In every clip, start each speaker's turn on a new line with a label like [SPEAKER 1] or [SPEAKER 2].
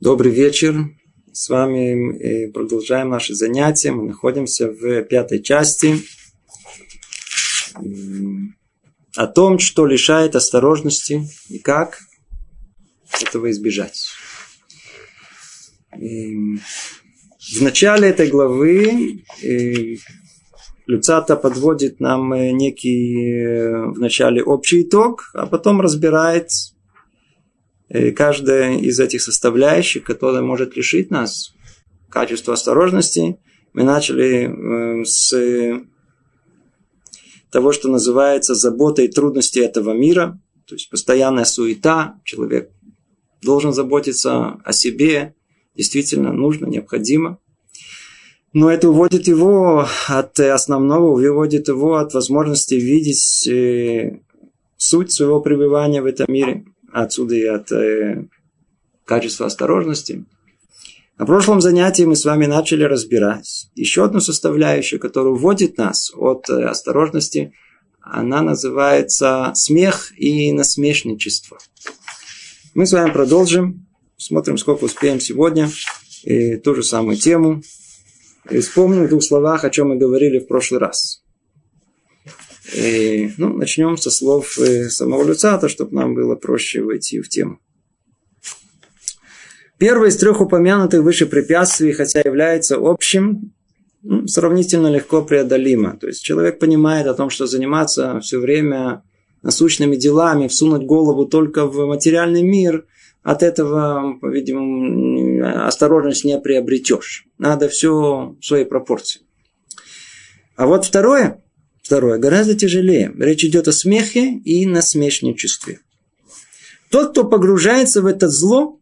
[SPEAKER 1] Добрый вечер. С вами продолжаем наши занятия. Мы находимся в пятой части о том, что лишает осторожности и как этого избежать. В начале этой главы Люцата подводит нам некий в начале общий итог, а потом разбирает каждая из этих составляющих, которая может лишить нас качества осторожности. Мы начали с того, что называется заботой и трудности этого мира, то есть постоянная суета, человек должен заботиться о себе, действительно нужно, необходимо. Но это уводит его от основного, выводит его от возможности видеть э, суть своего пребывания в этом мире. Отсюда и от э, качества осторожности. На прошлом занятии мы с вами начали разбирать еще одну составляющую, которая уводит нас от э, осторожности. Она называется смех и насмешничество. Мы с вами продолжим. Смотрим, сколько успеем сегодня. И ту же самую тему. И вспомним в двух словах, о чем мы говорили в прошлый раз. И, ну, начнем со слов э, самого Люцата, чтобы нам было проще войти в тему. Первое из трех упомянутых выше препятствий, хотя является общим, ну, сравнительно легко преодолимо. То есть человек понимает о том, что заниматься все время насущными делами, всунуть голову только в материальный мир, от этого, по-видимому, осторожность не приобретешь. Надо все в своей пропорции. А вот второе, второе гораздо тяжелее. Речь идет о смехе и насмешничестве. Тот, кто погружается в это зло,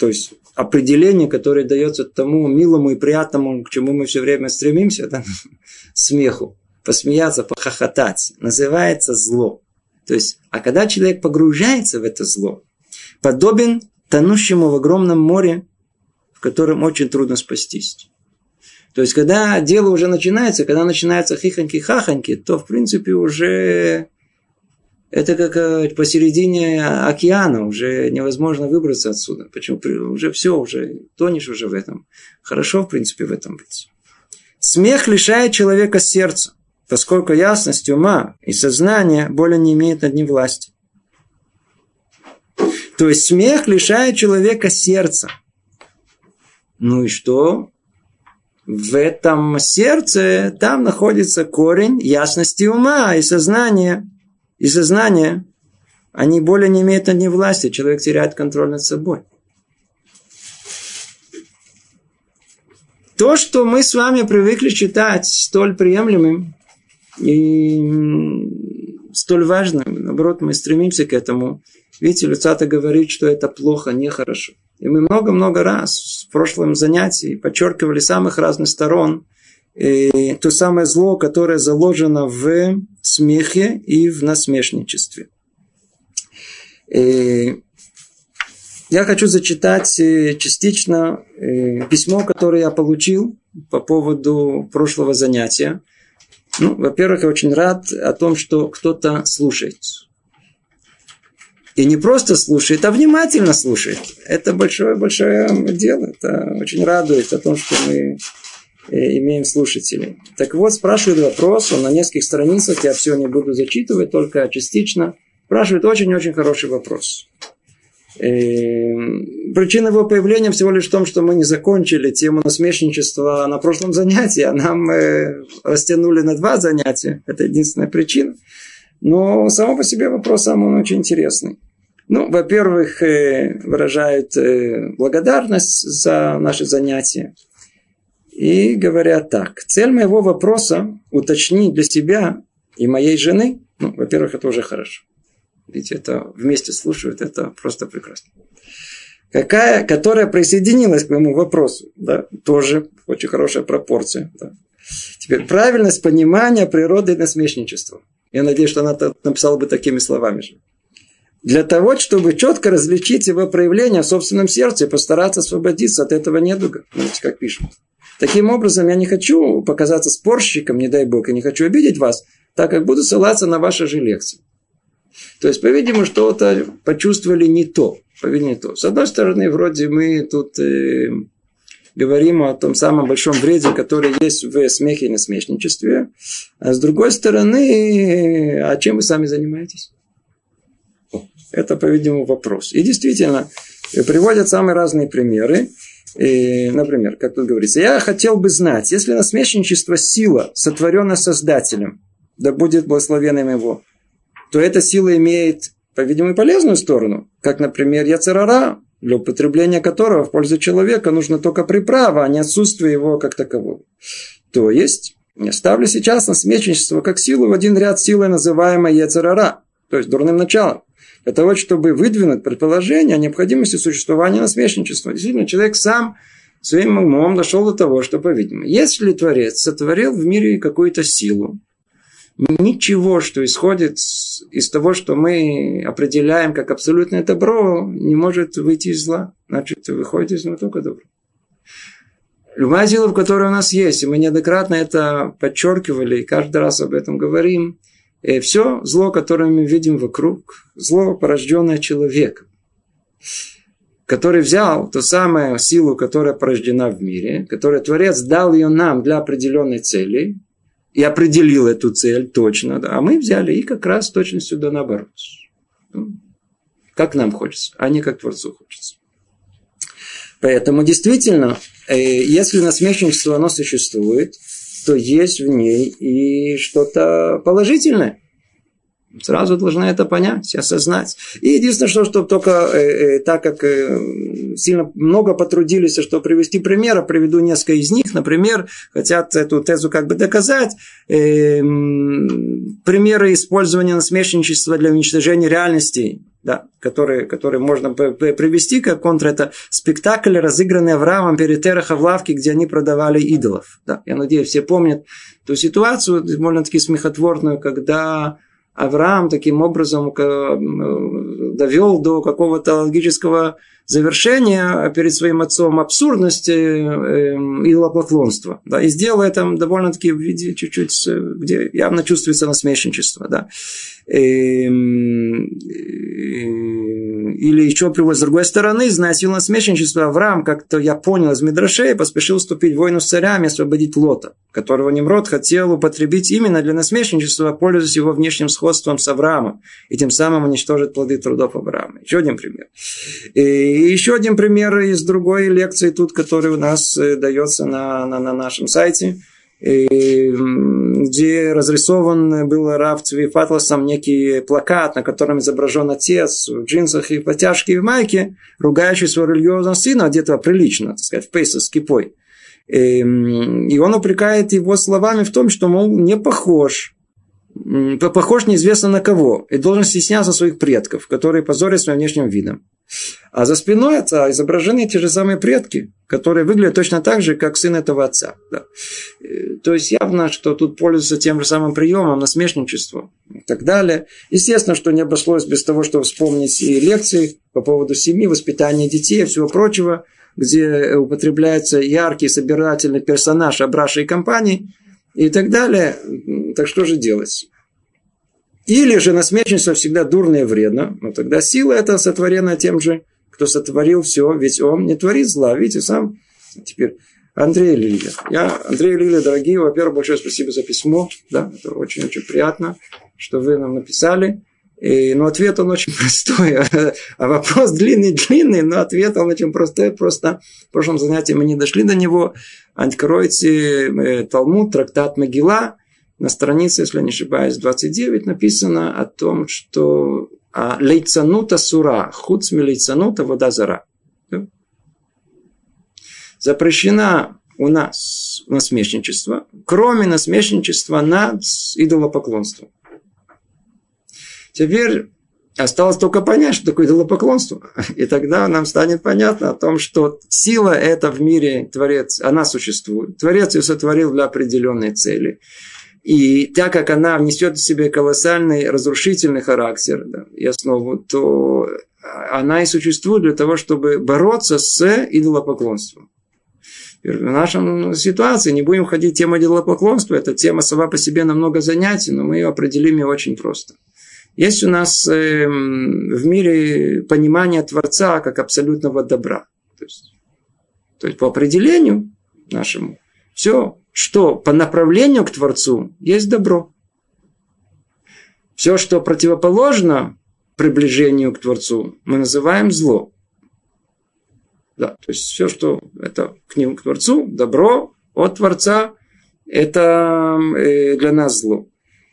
[SPEAKER 1] то есть определение, которое дается тому милому и приятному, к чему мы все время стремимся, да? смеху посмеяться, похохотать, называется зло. То есть, а когда человек погружается в это зло, подобен тонущему в огромном море, в котором очень трудно спастись. То есть, когда дело уже начинается, когда начинаются хихоньки-хахоньки, то, в принципе, уже это как э, посередине океана, уже невозможно выбраться отсюда. Почему? Уже все, уже тонешь уже в этом. Хорошо, в принципе, в этом быть. Смех лишает человека сердца поскольку ясность ума и сознания более не имеют над ним власти. То есть смех лишает человека сердца. Ну и что? В этом сердце там находится корень ясности ума и сознания. И сознание, они более не имеют над ним власти. Человек теряет контроль над собой. То, что мы с вами привыкли считать столь приемлемым, и столь важно, наоборот, мы стремимся к этому. Видите, Люцата говорит, что это плохо, нехорошо. И мы много-много раз прошлом занятии подчеркивали самых разных сторон и то самое зло, которое заложено в смехе и в насмешничестве. И я хочу зачитать э, частично э, письмо, которое я получил по поводу прошлого занятия. Ну, во-первых, я очень рад о том, что кто-то слушает. И не просто слушает, а внимательно слушает. Это большое-большое дело. Это очень радует о том, что мы э, имеем слушателей. Так вот, спрашивает вопрос, он на нескольких страницах, я все не буду зачитывать, только частично. Спрашивает очень-очень хороший вопрос. Эм, причина его появления всего лишь в том, что мы не закончили тему насмешничества на прошлом занятии, а нам э, растянули на два занятия. Это единственная причина. Но само по себе вопрос сам он очень интересный. Ну, во-первых, э, выражают э, благодарность за наши занятия. И говорят так. Цель моего вопроса уточнить для себя и моей жены, ну, во-первых, это уже хорошо. Ведь это вместе слушают, это просто прекрасно. Какая, которая присоединилась к моему вопросу, да, тоже очень хорошая пропорция. Да. Теперь правильность понимания природы насмешничества. Я надеюсь, что она написала бы такими словами же. Для того, чтобы четко различить его проявление в собственном сердце постараться освободиться от этого недуга. Видите, как пишут. Таким образом, я не хочу показаться спорщиком, не дай бог, и не хочу обидеть вас, так как буду ссылаться на ваши же лекции. То есть, по-видимому, что-то почувствовали не то. по-видимому, не то. С одной стороны, вроде мы тут э, говорим о том самом большом вреде, который есть в смехе и насмешничестве. А с другой стороны, а чем вы сами занимаетесь? Это, по-видимому, вопрос. И действительно, приводят самые разные примеры. И, например, как тут говорится, я хотел бы знать, если насмешничество сила, сотворенная Создателем, да будет благословенным его, то эта сила имеет, по-видимому, полезную сторону, как, например, яцерара, для употребления которого в пользу человека нужно только приправа, а не отсутствие его как такового. То есть, я ставлю сейчас насмешничество как силу в один ряд силы, называемой яцерара, то есть дурным началом для того, чтобы выдвинуть предположение о необходимости существования насмешничества. Действительно, человек сам своим умом дошел до того, что, по-видимому, если Творец сотворил в мире какую-то силу, ничего, что исходит из того, что мы определяем как абсолютное добро, не может выйти из зла. Значит, выходит из него только добро. Любая сила, которой у нас есть, и мы неоднократно это подчеркивали, и каждый раз об этом говорим – и все зло, которое мы видим вокруг, зло, порожденное человеком, который взял ту самую силу, которая порождена в мире, которую Творец дал ее нам для определенной цели, и определил эту цель точно, да, а мы взяли и как раз точно сюда наоборот. Ну, как нам хочется, а не как Творцу хочется. Поэтому действительно, э, если насмешничество оно существует, то есть в ней и что-то положительное. Сразу должна это понять, осознать. И единственное, что, что только э, э, так как э, сильно много потрудились, что привести примеры, приведу несколько из них. Например, хотят эту тезу как бы доказать. Э, примеры использования насмешничества для уничтожения реальности да, которые, которые можно привести как контр, это спектакль, разыгранный Авраамом перед Тераха в лавке, где они продавали идолов. Да, я надеюсь, все помнят ту ситуацию, довольно-таки смехотворную, когда Авраам таким образом довел до какого-то логического завершения перед своим отцом абсурдности э, идолопоклонства. Да, и сделал это довольно-таки в виде чуть-чуть, где явно чувствуется насмешничество. Да. Эм, или еще приводит с другой стороны, зная силу насмешничества, Авраам, как-то я понял из Мидрашей, поспешил вступить в войну с царями освободить Лота, которого Немрод хотел употребить именно для насмешничества, пользуясь его внешним сходством с Авраамом, и тем самым уничтожить плоды трудов Авраама. Еще один пример. И еще один пример из другой лекции тут, который у нас э, дается на, на, на нашем сайте – где разрисован был Рав Цвиф Атласом некий плакат, на котором изображен отец в джинсах и потяжке и в майке, ругающий своего религиозного сына, одетого прилично, так сказать, в пейсе с кипой. И он упрекает его словами в том, что, мол, не похож, похож неизвестно на кого, и должен стесняться своих предков, которые позорят своим внешним видом. А за спиной отца изображены те же самые предки, которые выглядят точно так же, как сын этого отца. Да. Э, то есть явно, что тут пользуются тем же самым приемом, насмешничество и так далее. Естественно, что не обошлось без того, чтобы вспомнить и лекции по поводу семьи, воспитания детей и всего прочего, где употребляется яркий собирательный персонаж Абраша и компании и так далее. Так что же делать? Или же насмешничество всегда дурно и вредно, но тогда сила это сотворена тем же, кто сотворил все, ведь он не творит зла. Видите, сам теперь Андрей Лилия. Я, Андрей Лилия, дорогие, во-первых, большое спасибо за письмо. Да, это очень-очень приятно, что вы нам написали. И, но ответ он очень простой. А вопрос длинный-длинный, но ответ он очень простой. Просто в прошлом занятии мы не дошли до него. Откройте э, Талмуд, трактат Могила на странице, если не ошибаюсь, 29 написано о том, что а, лейцанута сура, хуцми лейцанута вода зара. Запрещена у нас насмешничество, кроме насмешничества над идолопоклонством. Теперь осталось только понять, что такое идолопоклонство. И тогда нам станет понятно о том, что сила эта в мире, Творец, она существует. Творец ее сотворил для определенной цели. И так как она несет в себе колоссальный разрушительный характер да, и основу, то она и существует для того, чтобы бороться с идолопоклонством. В нашей ситуации не будем ходить тема идолопоклонства. Эта тема сама по себе намного занятий, но мы ее определим ее очень просто. есть у нас э, в мире понимание Творца как абсолютного добра. То есть, то есть по определению нашему, все, что по направлению к Творцу, есть добро. Все, что противоположно приближению к Творцу, мы называем зло. Да, то есть все, что это к нему, к Творцу, добро от Творца, это э, для нас зло.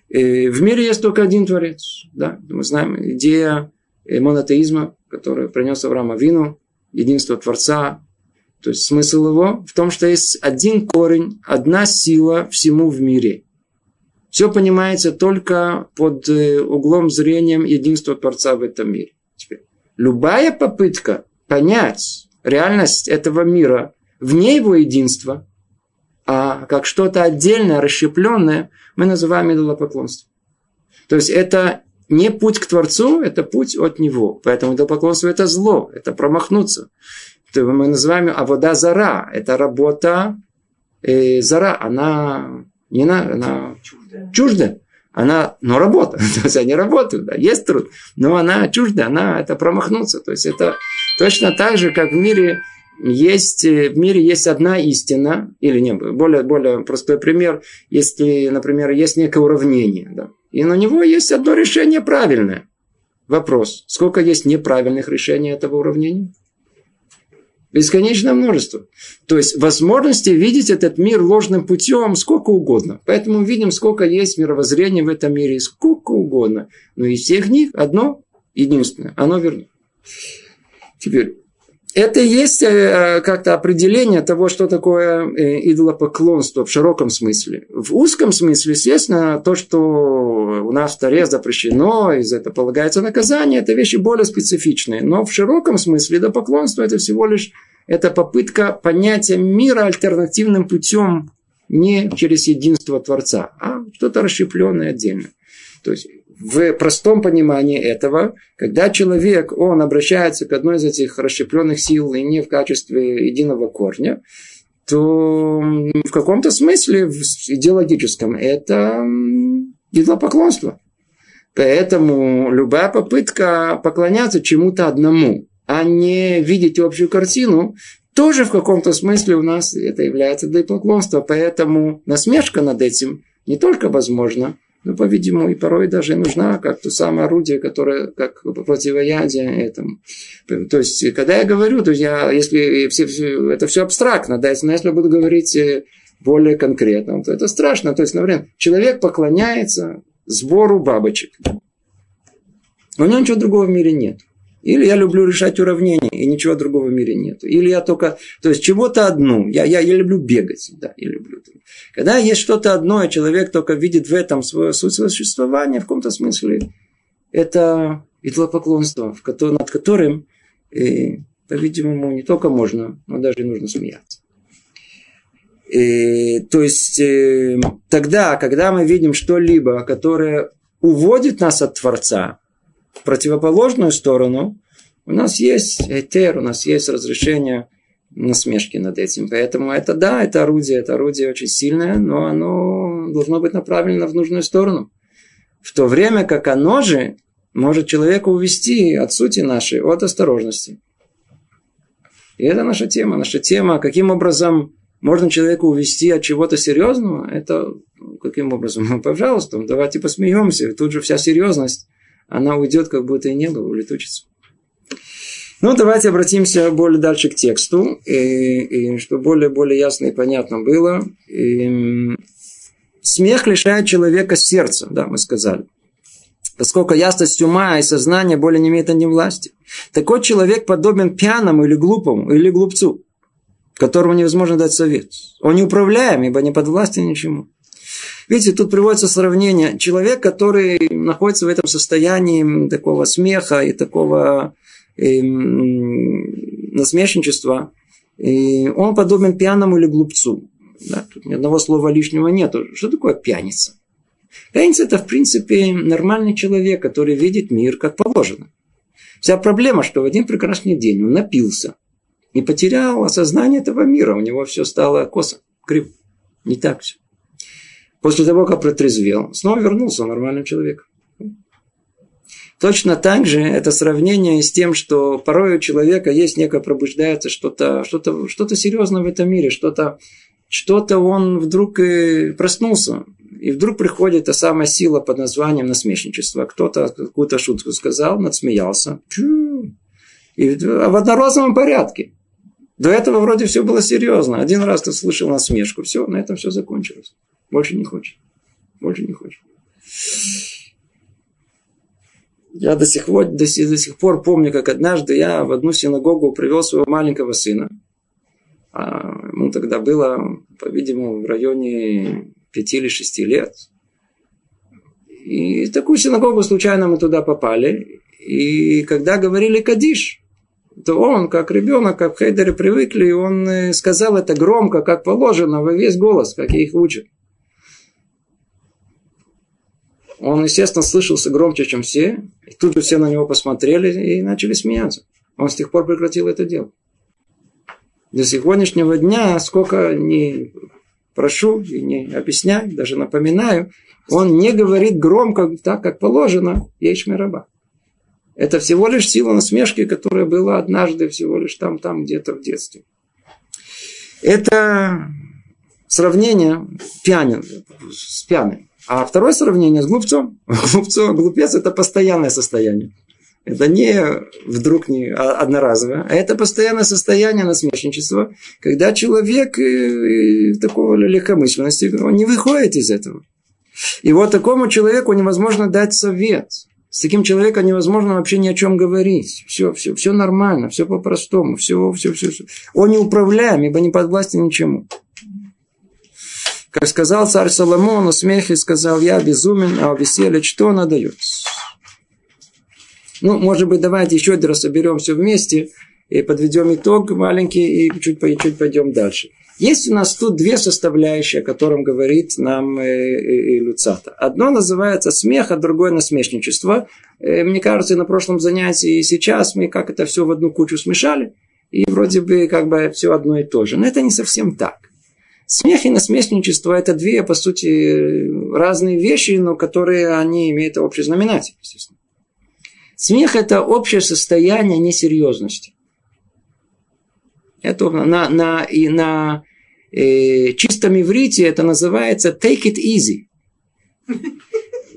[SPEAKER 1] Э, в мире есть только один Творец. Да? Мы знаем идея э, монотеизма, которую принес Авраам Авину, единство Творца. То есть смысл его в том, что есть один корень, одна сила всему в мире. Все понимается только под углом зрения единства Творца в этом мире. Теперь, любая попытка понять реальность этого мира вне его единства, а как что-то отдельное, расщепленное, мы называем идолопоклонством. То есть это не путь к Творцу, это путь от Него. Поэтому идолопоклонство – это зло, это промахнуться. То мы называем авода зара. Это работа э, зара. Она не на, она чуждая. чуждая. Она, но работа. То есть они работают, да, есть труд. Но она чуждая, она это промахнуться. То есть это точно так же, как в мире есть, э, в мире есть одна истина, или не, более, более простой пример, если, например, есть некое уравнение, да, и на него есть одно решение правильное. Вопрос, сколько есть неправильных решений этого уравнения? Бесконечное множество. То есть возможности видеть этот мир ложным путем сколько угодно. Поэтому видим, сколько есть мировоззрения в этом мире, сколько угодно. Но из всех них одно единственное, оно верно. Теперь, это и есть э, как-то определение того, что такое э, идолопоклонство в широком смысле. В узком смысле, естественно, то, что у нас в Таре запрещено, и за это полагается наказание, это вещи более специфичные. Но в широком смысле идолопоклонство это всего лишь это попытка понятия мира альтернативным путем, не через единство Творца, а что-то расщепленное отдельно. То есть в простом понимании этого, когда человек, он обращается к одной из этих расщепленных сил и не в качестве единого корня, то в каком-то смысле, в идеологическом, это идолопоклонство. Поэтому любая попытка поклоняться чему-то одному, а не видеть общую картину, тоже в каком-то смысле у нас это является идолопоклонство. Поэтому насмешка над этим не только возможна, ну, по-видимому, и порой даже нужна, как то самое орудие, которое как противоядие этому. То есть, когда я говорю, то я, если все, все, это все абстрактно, да, если, если я буду говорить э, более конкретно, то это страшно. То есть, например, человек поклоняется сбору бабочек. У него ничего другого в мире нет. Или я люблю решать уравнения, и ничего другого в мире нет. Или я только, то есть чего-то одну. Я, я, я люблю бегать, да, я люблю. Когда есть что-то одно, и человек только видит в этом свое суть существования, в каком-то смысле, это идолопоклонство, над которым, э, по-видимому, не только можно, но даже нужно смеяться. И, э, то есть, э, тогда, когда мы видим что-либо, которое уводит нас от Творца, в противоположную сторону, у нас есть этер, у нас есть разрешение насмешки над этим. Поэтому это да, это орудие, это орудие очень сильное, но оно должно быть направлено в нужную сторону. В то время как оно же может человека увести от сути нашей, от осторожности. И это наша тема. Наша тема, каким образом можно человека увести от чего-то серьезного, это каким образом? Пожалуйста, давайте посмеемся. Тут же вся серьезность она уйдет, как будто и не было, улетучится. Ну, давайте обратимся более дальше к тексту, и, и чтобы более, более ясно и понятно было. И, смех лишает человека сердца, да, мы сказали. Поскольку ясность ума и сознания более не имеет ним власти. Такой человек подобен пьяному или глупому, или глупцу, которому невозможно дать совет. Он не управляем, ибо не под властью ничему. Видите, тут приводится сравнение. Человек, который находится в этом состоянии такого смеха и такого э, насмешничества, и он подобен пьяному или глупцу. Да, тут ни одного слова лишнего нет. Что такое пьяница? Пьяница – это, в принципе, нормальный человек, который видит мир как положено. Вся проблема, что в один прекрасный день он напился и потерял осознание этого мира. У него все стало косо, криво. Не так все после того, как протрезвел, снова вернулся нормальным человеком. Точно так же это сравнение с тем, что порой у человека есть некое пробуждается что-то что что серьезное в этом мире, что-то что-то он вдруг и проснулся. И вдруг приходит та самая сила под названием насмешничество. Кто-то какую-то шутку сказал, надсмеялся. И в одноразовом порядке. До этого вроде все было серьезно. Один раз ты слышал насмешку. Все, на этом все закончилось. Больше не хочет. Больше не хочет. Я до сих, пор, до, сих, до сих пор помню, как однажды я в одну синагогу привел своего маленького сына. А ему тогда было, по-видимому, в районе пяти или шести лет. И в такую синагогу случайно мы туда попали. И когда говорили Кадиш, то он, как ребенок, как в Хейдере привыкли, он э, сказал это громко, как положено, во весь голос, как их учат. Он, естественно, слышался громче, чем все. И тут же все на него посмотрели и начали смеяться. Он с тех пор прекратил это делать. До сегодняшнего дня, сколько не прошу и не объясняю, даже напоминаю, он не говорит громко, так как положено, ешми раба. Это всего лишь сила насмешки, которая была однажды всего лишь там, там где-то в детстве. Это сравнение пьянин с пьяным. А второе сравнение с глупцом. Глупцом, глупец – это постоянное состояние. Это не вдруг не одноразовое, а это постоянное состояние насмешничества, когда человек э, такого легкомысленности, он не выходит из этого. И вот такому человеку невозможно дать совет. С таким человеком невозможно вообще ни о чем говорить. Все, все, все нормально, все по-простому, все, все, все, все. Он не управляем, ибо не подвластен ничему. Как сказал царь Соломон, у смехе сказал, я безумен, а у веселья что она дает? Ну, может быть, давайте еще один раз соберем все вместе и подведем итог маленький и чуть, чуть пойдем дальше. Есть у нас тут две составляющие, о котором говорит нам э, э, э, Люцата. Одно называется смех, а другое насмешничество. Мне кажется, на прошлом занятии и сейчас мы как это все в одну кучу смешали. И вроде бы как бы все одно и то же. Но это не совсем так. Смех и насмешничество – это две, по сути, разные вещи, но которые они имеют общий знаменатель, естественно. Смех – это общее состояние несерьезности. Это на, на, и на э, чистом иврите это называется take it easy.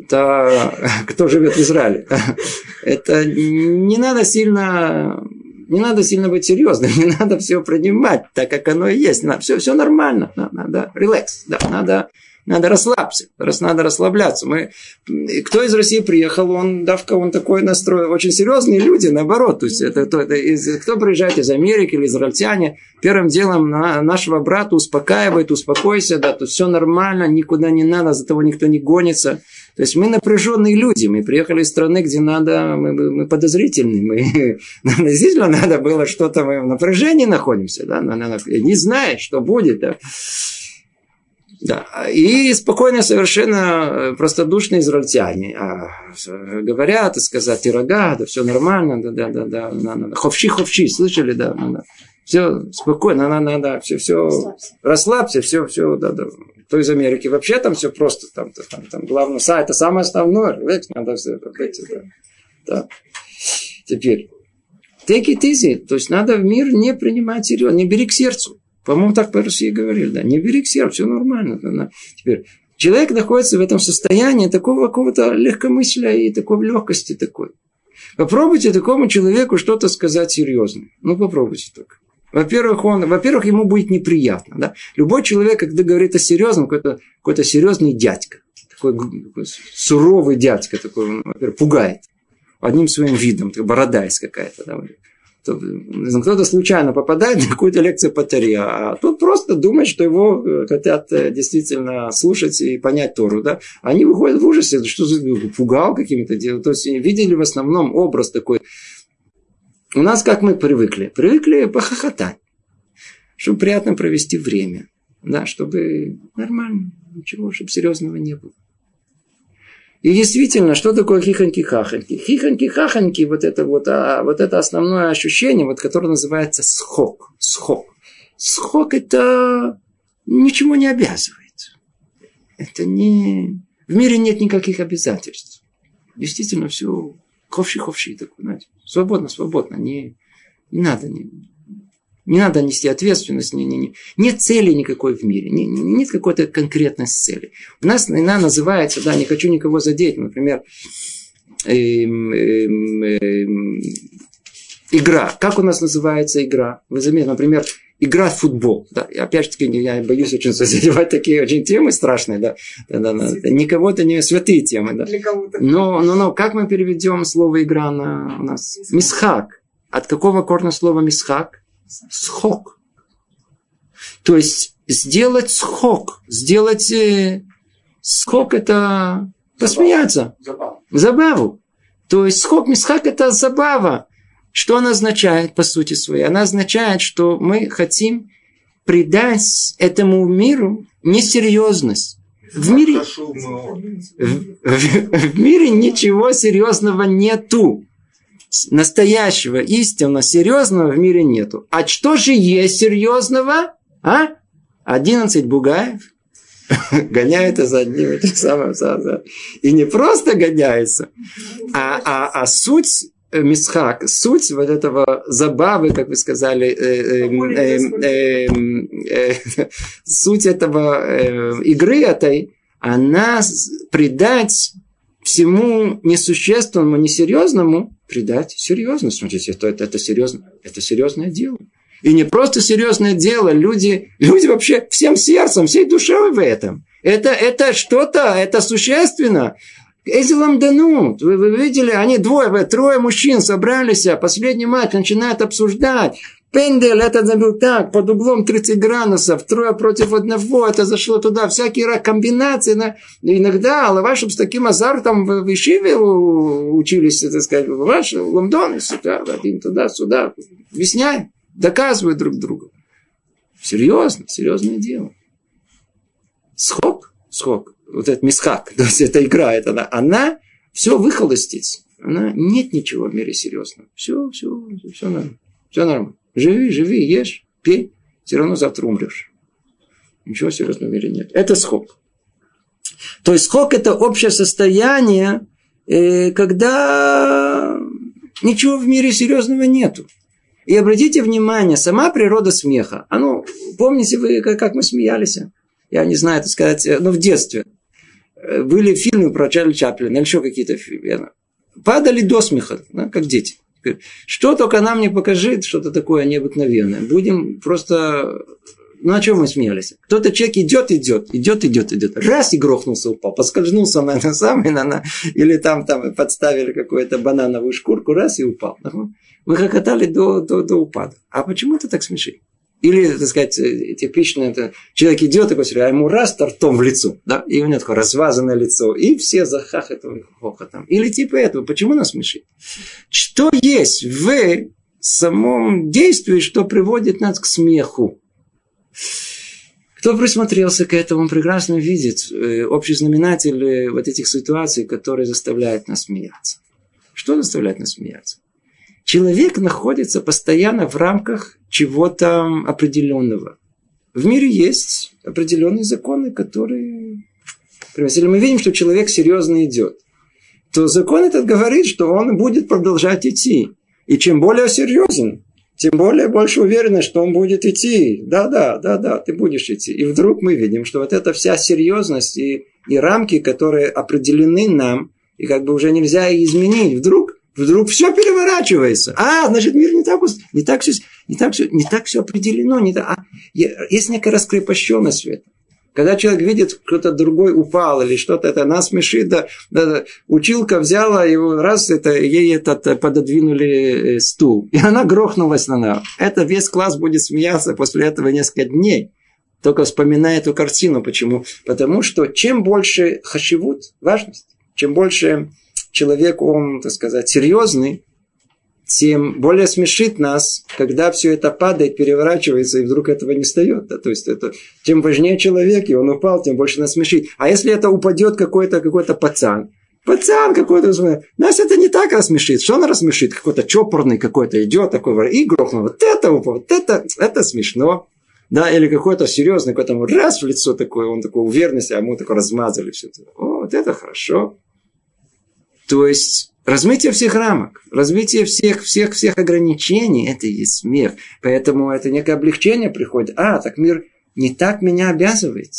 [SPEAKER 1] Это кто живет в Израиле. Это не надо сильно не надо сильно быть серьезным, не надо все принимать так, как оно и есть. Все, все нормально, надо релакс, да, надо, надо расслабься, раз надо расслабляться. Мы, кто из России приехал, он давка, он такой настрой, очень серьезные люди, наоборот. То есть это, это, это из, кто приезжает из Америки или израильтяне, первым делом на, нашего брата успокаивает, успокойся, да, тут все нормально, никуда не надо, за того никто не гонится. То есть мы напряженные люди, мы приехали из страны, где надо, мы, мы подозрительны, мы, нам действительно надо было что-то, мы в напряжении находимся, да, не зная, что будет, да. Да. И спокойно совершенно э, простодушные израильтяне а, говорят, и сказать, ирога, да все нормально, да, да, да, да, да, да. ховши, ховши, слышали, да, да, да. Все спокойно, надо, надо, все, все, расслабься, расслабься все, все, да, да кто из Америки вообще там все просто, там, там, там главное, это самое основное, надо все, эти, да, да. Теперь, take it easy, то есть надо в мир не принимать серьезно, не бери к сердцу. По-моему, так по России говорили, да, не бери к сердцу, все нормально. Да, да. Теперь, человек находится в этом состоянии такого какого-то легкомыслия и такой легкости такой. Попробуйте такому человеку что-то сказать серьезно. Ну, попробуйте так. Во-первых, он, во-первых, ему будет неприятно. Да? Любой человек, когда говорит о серьезном, какой-то, какой-то серьезный дядька, такой, такой суровый дядька, такой, во-первых, пугает одним своим видом, такая борода есть какая-то. Да? Кто-то случайно попадает на какую-то лекцию по Таре, а тут просто думает, что его э, хотят э, действительно слушать и понять Тору. Да? Они выходят в ужасе, что пугал какими-то делами. То есть видели в основном образ такой у нас как мы привыкли? Привыкли похохотать. Чтобы приятно провести время. Да, чтобы нормально, ничего, чтобы серьезного не было. И действительно, что такое хихоньки-хахоньки? Хихоньки-хахоньки, вот это вот, а, вот это основное ощущение, вот, которое называется схок. Схок. Схок это ничего не обязывает. Это не... В мире нет никаких обязательств. Действительно, все ховши-ховши такой, знаете, свободно, свободно, не, не надо, не, не надо нести ответственность, не, не, не. нет цели никакой в мире, не, не, нет какой-то конкретной цели. У нас она называется, да, не хочу никого задеть, например, эм, эм, эм, игра. Как у нас называется игра? Вы заметили, например, игра в футбол. Да? И опять же таки, я боюсь очень задевать такие очень темы страшные. Да? Да, да, да. Никого-то не святые темы. Да? Но, но, но как мы переведем слово игра на у нас? Мисхак. От какого корня слова мисхак? Схок. То есть сделать схок, сделать э, схок это посмеяться. Забаву. Забаву. То есть схок мисхак это забава. Что она означает по сути своей? Она означает, что мы хотим придать этому миру несерьезность. В мире, в, в, в мире ничего серьезного нету настоящего, истинно серьезного в мире нету. А что же есть серьезного? А? 11 бугаев гоняются за одним этим самым. И не просто гоняются, а, а, а суть мисхак, суть вот этого забавы, как вы сказали, э, э, э, э, суть этого игры этой, она придать всему несущественному, несерьезному придать серьезность. Смотрите, это, это, это, серьезно, это серьезное дело. И не просто серьезное дело, люди, люди вообще всем сердцем, всей душой в этом. Это, это что-то, это существенно. Эзелам данут. Вы, вы видели, они двое, трое мужчин собрались, а последний матч начинают обсуждать. Пендель это забил так, под углом 30 градусов, трое против одного, это зашло туда, всякие комбинации. На... Иногда Лавашем с таким азартом в Ишиве учились, так сказать, Лаваш, Лондон, сюда, один туда, сюда, объясняют, доказывают друг другу. Серьезно, серьезное дело. Схок, схок, вот этот мисхак, то есть эта игра, это она, она все выхолостить. Она, нет ничего в мире серьезного. Все, все, все нормально. Все нормально. Живи, живи, ешь, пей. Все равно завтра умрешь. Ничего серьезного в мире нет. Это схок. То есть схок это общее состояние, э, когда ничего в мире серьезного нету. И обратите внимание, сама природа смеха. А ну, помните вы, как мы смеялись? Я не знаю, так сказать, ну, в детстве. Были фильмы про Чарли Чаплина, или еще какие-то фильмы. Падали до смеха, да, как дети. Что только нам не покажет, что-то такое необыкновенное. Будем просто... Ну, о чем мы смеялись? Кто-то человек идет, идет, идет, идет, идет. Раз и грохнулся, упал. Поскользнулся на это самое, на, на, или там, там подставили какую-то банановую шкурку, раз и упал. Мы хохотали до, до, до упада. А почему это так смешит? Или, так сказать, типично это человек идет такой, а ему раз тортом в лицо, да, и у него такое развазанное лицо, и все захахатывают хохотом. Или типа этого. Почему нас смешит? Что есть в самом действии, что приводит нас к смеху? Кто присмотрелся к этому, прекрасно видит э, общий знаменатель э, вот этих ситуаций, которые заставляют нас смеяться. Что заставляет нас смеяться? Человек находится постоянно в рамках чего-то определенного. В мире есть определенные законы, которые... Если мы видим, что человек серьезно идет, то закон этот говорит, что он будет продолжать идти. И чем более серьезен, тем более больше уверенность, что он будет идти. Да, да, да, да, ты будешь идти. И вдруг мы видим, что вот эта вся серьезность и, и рамки, которые определены нам, и как бы уже нельзя изменить, вдруг вдруг все переворачивается. А, значит, мир не так, не так, все, не так, все, не так все определено. Не так, а, есть некая раскрепощенность этом. Когда человек видит, кто-то другой упал или что-то, это нас смешит, да, да, училка взяла его, раз это, ей этот э, пододвинули э, стул, и она грохнулась на нас. Это весь класс будет смеяться после этого несколько дней. Только вспоминая эту картину. Почему? Потому что чем больше хашивут, важность, чем больше человек, он, так сказать, серьезный, тем более смешит нас, когда все это падает, переворачивается, и вдруг этого не встает. Да? То есть, это, тем важнее человек, и он упал, тем больше нас смешит. А если это упадет какой-то какой пацан, пацан какой-то, нас это не так рассмешит. Что он рассмешит? Какой-то чопорный какой-то идет такой, и грохнул. Вот это, вот это, это смешно. Да, или какой-то серьезный, какой-то раз в лицо такое, он такой уверенности, а ему такой размазали все. О, вот это хорошо. То есть размытие всех рамок, развитие всех, всех, всех ограничений, это и есть смех. Поэтому это некое облегчение приходит. А, так мир не так меня обязывает.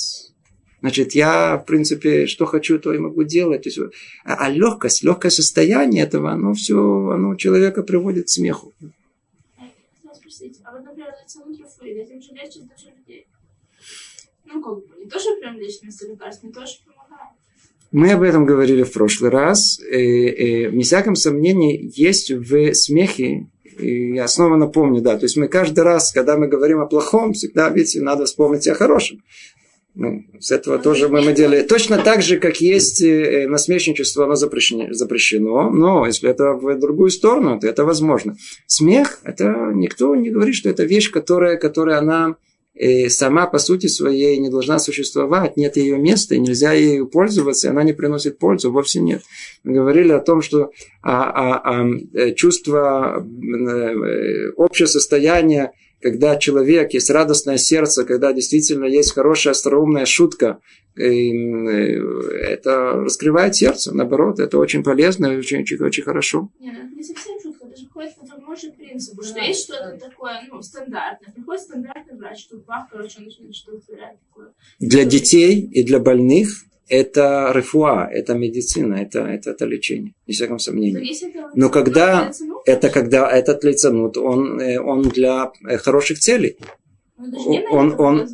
[SPEAKER 1] Значит, я, в принципе, что хочу, то и могу делать. есть, а, а легкость, легкое состояние этого, оно все, оно человека приводит к смеху.
[SPEAKER 2] А. Ну, как бы, не тоже прям личность лекарств, не тоже помогает.
[SPEAKER 1] Мы об этом говорили в прошлый раз. И, и, вне всяком сомнении, есть в смехе и я снова напомню, да, то есть мы каждый раз, когда мы говорим о плохом, всегда, видите, надо вспомнить о хорошем. Ну, с этого тоже мы, мы делали. Точно так же, как есть э, насмешничество, оно запрещено, запрещено. Но если это в другую сторону, то это возможно. Смех, это никто не говорит, что это вещь, которая, которая она и сама по сути своей не должна существовать, нет ее места, нельзя ею пользоваться, и она не приносит пользу, вовсе нет. Мы говорили о том, что а, а, а, э, чувство, э, общее состояние, когда человек, есть радостное сердце, когда действительно есть хорошая остроумная шутка, э, это раскрывает сердце, наоборот, это очень полезно и очень, очень, очень хорошо.
[SPEAKER 2] Нет, это не совсем шутка же ходит по тому же принципу, да, что есть что-то такое, ну, стандартное. Приходит стандартный врач, тут бах, короче, он начинает что-то творять такое.
[SPEAKER 1] Для детей и для больных это рефуа, это медицина, это, это, это лечение, не всяком сомнении. Но когда это когда этот лицанут, он, э, он для э, хороших целей. Он, он,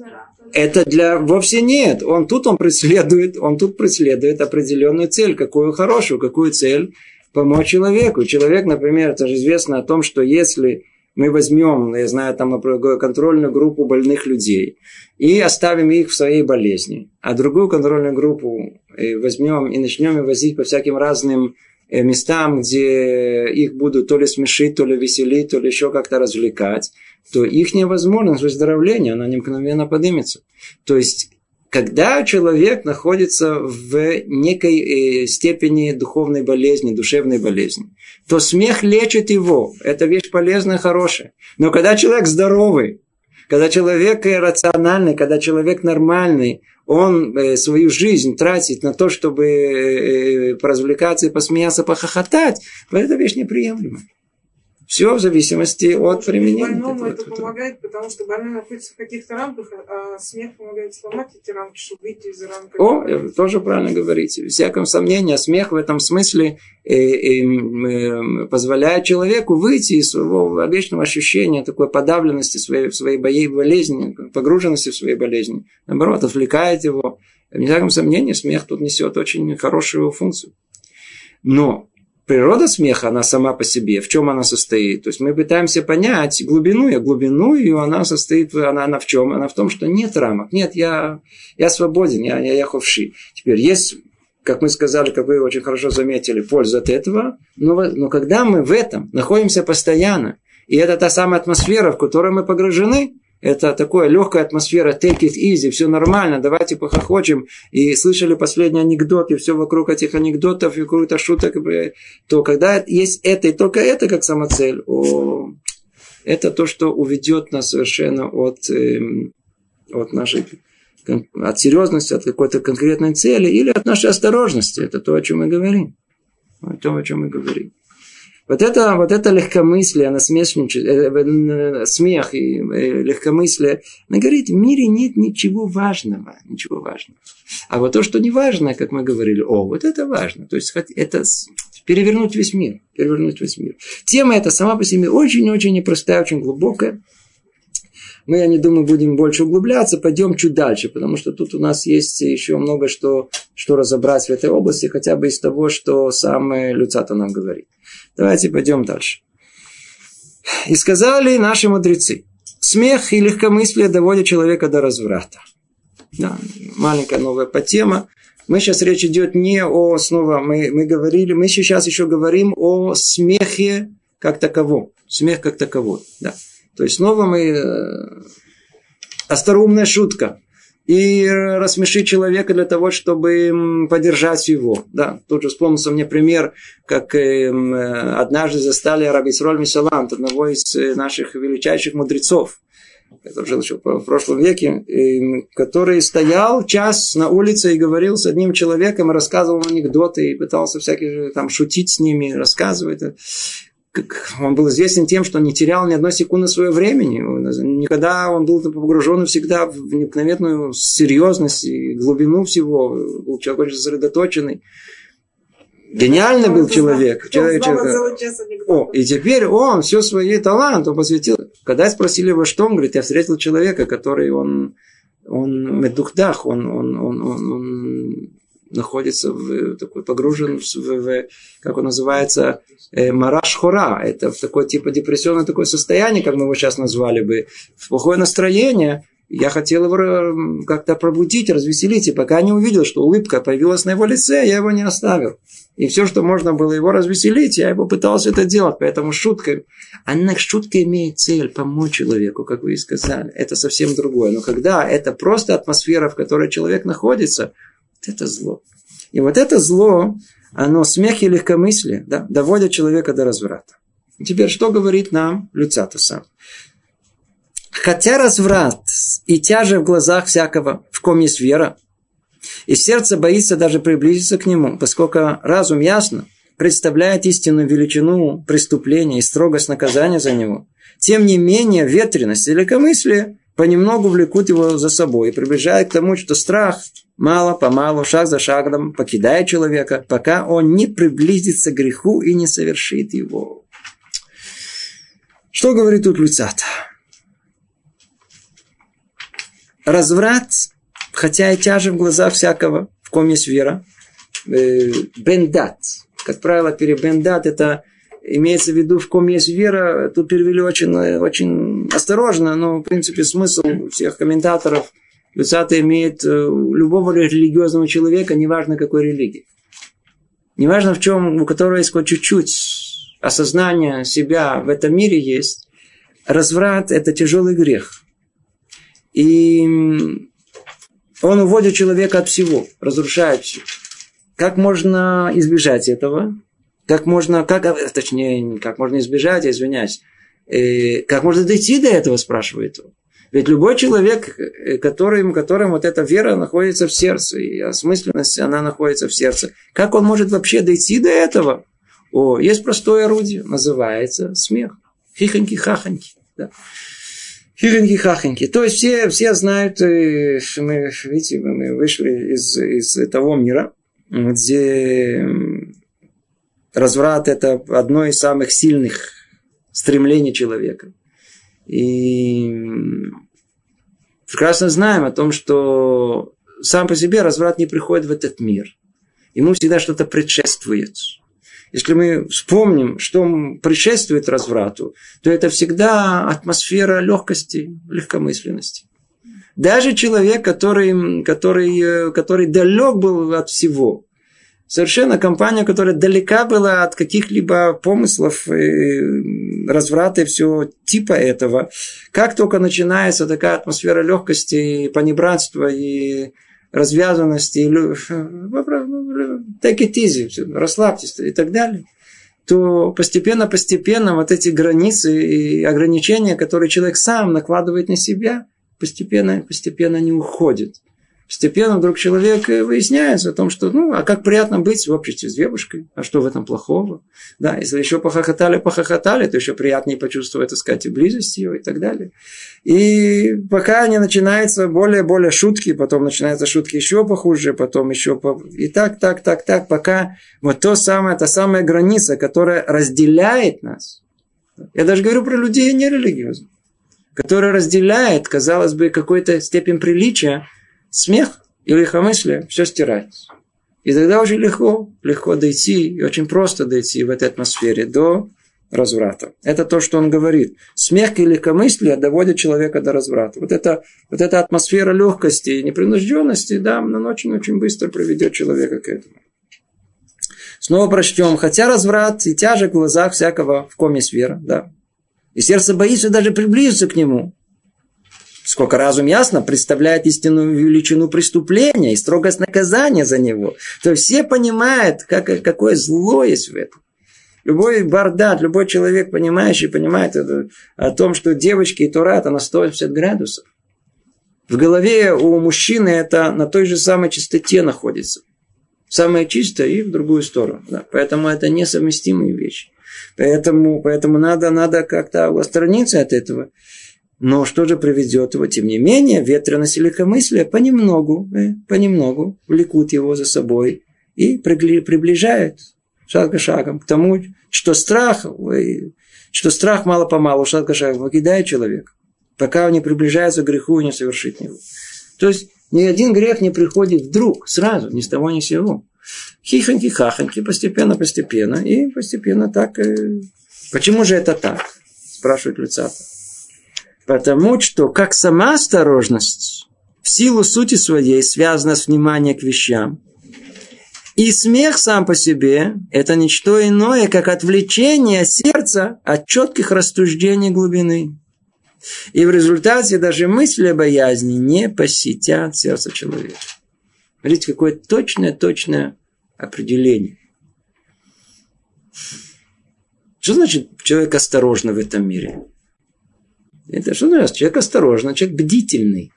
[SPEAKER 1] это для вовсе нет. Он тут он преследует, он тут преследует определенную цель, какую хорошую, какую цель помочь человеку. Человек, например, это же известно о том, что если мы возьмем, я знаю, там контрольную группу больных людей и оставим их в своей болезни, а другую контрольную группу э, возьмем и начнем возить по всяким разным э, местам, где их будут то ли смешить, то ли веселить, то ли еще как-то развлекать, то их невозможность выздоровления, она мгновенно поднимется. То есть когда человек находится в некой э, степени духовной болезни, душевной болезни, то смех лечит его. Это вещь полезная, хорошая. Но когда человек здоровый, когда человек рациональный, когда человек нормальный, он э, свою жизнь тратит на то, чтобы э, поразвлекаться и посмеяться, похохотать, это вещь неприемлемая. Все в зависимости от применения.
[SPEAKER 3] Больному это, это помогает, потому что больной находится в каких-то рамках, а смех помогает сломать эти рамки, чтобы выйти из рамок.
[SPEAKER 1] О, вы тоже правильно говорите. Без всяком сомнении, смех в этом смысле э, э, э, позволяет человеку выйти из своего вечного ощущения такой подавленности своей, своей болезни, погруженности в своей болезни. Наоборот, отвлекает его. Без всяком сомнении, смех тут несет очень хорошую функцию. Но природа смеха, она сама по себе, в чем она состоит. То есть мы пытаемся понять глубину, и глубину ее она состоит, она, она в чем? Она в том, что нет рамок. Нет, я, я свободен, я, я, я ховши. Теперь есть как мы сказали, как вы очень хорошо заметили, польза от этого. Но, но когда мы в этом находимся постоянно, и это та самая атмосфера, в которой мы погружены, это такая легкая атмосфера, take it easy, все нормально, давайте похохочем. И слышали последний анекдот, и все вокруг этих анекдотов, и какой-то шуток. То когда есть это и только это как самоцель, о, это то, что уведет нас совершенно от, э, от нашей от серьезности, от какой-то конкретной цели или от нашей осторожности. Это то, о чем мы говорим. О том, о чем мы говорим. Вот это, вот это легкомыслие, насмешничество, э, э, смех и э, легкомыслие, она говорит, в мире нет ничего важного, ничего важного. А вот то, что не важно, как мы говорили, о, вот это важно. То есть это перевернуть весь мир, перевернуть весь мир. Тема эта сама по себе очень-очень непростая, очень глубокая. Мы, я не думаю, будем больше углубляться, пойдем чуть дальше, потому что тут у нас есть еще много что, что разобрать в этой области, хотя бы из того, что сам Люцата нам говорит. Давайте пойдем дальше. И сказали наши мудрецы, смех и легкомыслие доводят человека до разврата. Да, маленькая новая подтема. Мы сейчас речь идет не о, снова мы, мы говорили, мы сейчас еще говорим о смехе как таковом. Смех как таковой. Да. То есть снова мы... Э, остроумная шутка и рассмешить человека для того, чтобы поддержать его. Да, тут же вспомнился мне пример, как эм, однажды застали Раби Сроль Мисалант, одного из э, наших величайших мудрецов. который жил еще в прошлом веке, который стоял час на улице и говорил с одним человеком, рассказывал анекдоты и пытался всякие там шутить с ними, рассказывать. Он был известен тем, что не терял ни одной секунды своего времени. Никогда он был погружен всегда в необыкновенную серьезность и глубину всего. Был человек очень сосредоточенный. Гениальный был человек. человек, человек. О, и теперь он все свои таланты посвятил. Когда спросили его, что он говорит, я встретил человека, который он, он медухдах, он, он, он, он, он находится в, такой погружен в, в, как он называется, э, мараш хора. Это в такое типа депрессионное такое состояние, как мы его сейчас назвали бы, в плохое настроение. Я хотел его как-то пробудить, развеселить, и пока не увидел, что улыбка появилась на его лице, я его не оставил. И все, что можно было его развеселить, я его пытался это делать. Поэтому шутка, она шутка имеет цель помочь человеку, как вы и сказали. Это совсем другое. Но когда это просто атмосфера, в которой человек находится, это зло. И вот это зло, оно смех и легкомыслие, да, доводит человека до разврата. Теперь что говорит нам Люцата сам? Хотя разврат и тяжесть в глазах всякого, в ком есть вера, и сердце боится даже приблизиться к нему, поскольку разум ясно представляет истинную величину преступления и строгость наказания за него. Тем не менее, ветренность и легкомыслие понемногу влекут его за собой и приближают к тому, что страх мало-помалу, шаг за шагом покидает человека, пока он не приблизится к греху и не совершит его. Что говорит тут Люцат? Разврат хотя и тяжем в глазах всякого, в ком есть вера. Э, бендат. Как правило, перебендат это имеется в виду, в ком есть вера. Тут перевели очень, очень осторожно, но, в принципе, смысл всех комментаторов Люцата имеет э, любого религиозного человека, неважно какой религии. Неважно в чем, у которого есть хоть чуть-чуть осознания себя в этом мире есть, разврат – это тяжелый грех. И он уводит человека от всего, разрушает все. Как можно избежать этого? Как можно, как, а, точнее, как можно избежать, я извиняюсь, э, как можно дойти до этого, спрашивает он. Ведь любой человек, э, которым, которым вот эта вера находится в сердце, и осмысленность, она находится в сердце, как он может вообще дойти до этого? О, есть простое орудие, называется смех. Хихоньки-хахоньки. Да. Хихоньки-хахоньки. То есть все, все знают, э, мы, видите, мы вышли из, из того мира, где разврат – это одно из самых сильных стремлений человека. И прекрасно знаем о том, что сам по себе разврат не приходит в этот мир. Ему всегда что-то предшествует. Если мы вспомним, что предшествует разврату, то это всегда атмосфера легкости, легкомысленности. Даже человек, который, который, э, который далек был от всего, совершенно компания, которая далека была от каких-либо помыслов, разврата и всего типа этого, как только начинается такая атмосфера легкости, понебратства и развязанности, take it easy, расслабьтесь и так далее, то постепенно-постепенно вот эти границы и ограничения, которые человек сам накладывает на себя, постепенно-постепенно не уходят. Постепенно вдруг человек выясняется о том, что, ну, а как приятно быть в обществе с девушкой, а что в этом плохого? Да, если еще похохотали, похохотали, то еще приятнее почувствовать, так сказать, и близость ее и так далее. И пока не начинаются более-более шутки, потом начинаются шутки еще похуже, потом еще по... и так, так, так, так, пока вот то самое, та самая граница, которая разделяет нас. Я даже говорю про людей нерелигиозных, которая разделяет, казалось бы, какой-то степень приличия смех и легкомыслие, все стирается. И тогда очень легко, легко дойти, и очень просто дойти в этой атмосфере до разврата. Это то, что он говорит. Смех и легкомыслие доводят человека до разврата. Вот, это, вот эта атмосфера легкости и непринужденности, да, она очень-очень быстро приведет человека к этому. Снова прочтем. Хотя разврат и тяжесть в глазах всякого, в ком есть вера, да. И сердце боится даже приблизиться к нему сколько разум ясно представляет истинную величину преступления и строгость наказания за него, то все понимают, как, какое зло есть в этом. Любой бардат, любой человек, понимающий, понимает это, о том, что девочки и Тура это на 180 градусов. В голове у мужчины это на той же самой частоте находится. Самое чистое и в другую сторону. Да. Поэтому это несовместимые вещи. Поэтому, поэтому надо, надо как-то отстраниться от этого. Но что же приведет его? Тем не менее, ветренность и легкомыслие понемногу, э, понемногу влекут его за собой и приближают шаг за шагом к тому, что страх, что страх мало-помалу, шаг за шагом покидает человека, пока он не приближается к греху и не совершит него. То есть, ни один грех не приходит вдруг, сразу, ни с того ни с сего. Хихоньки, хахоньки, постепенно, постепенно. И постепенно так. Э... Почему же это так? Спрашивает Люцата. Потому что, как сама осторожность в силу сути своей связана с вниманием к вещам, и смех сам по себе – это ничто иное, как отвлечение сердца от четких рассуждений глубины. И в результате даже мысли боязни не посетят сердце человека. Смотрите, какое точное-точное определение. Что значит человек осторожно в этом мире? Это что значит? Человек осторожный, человек бдительный.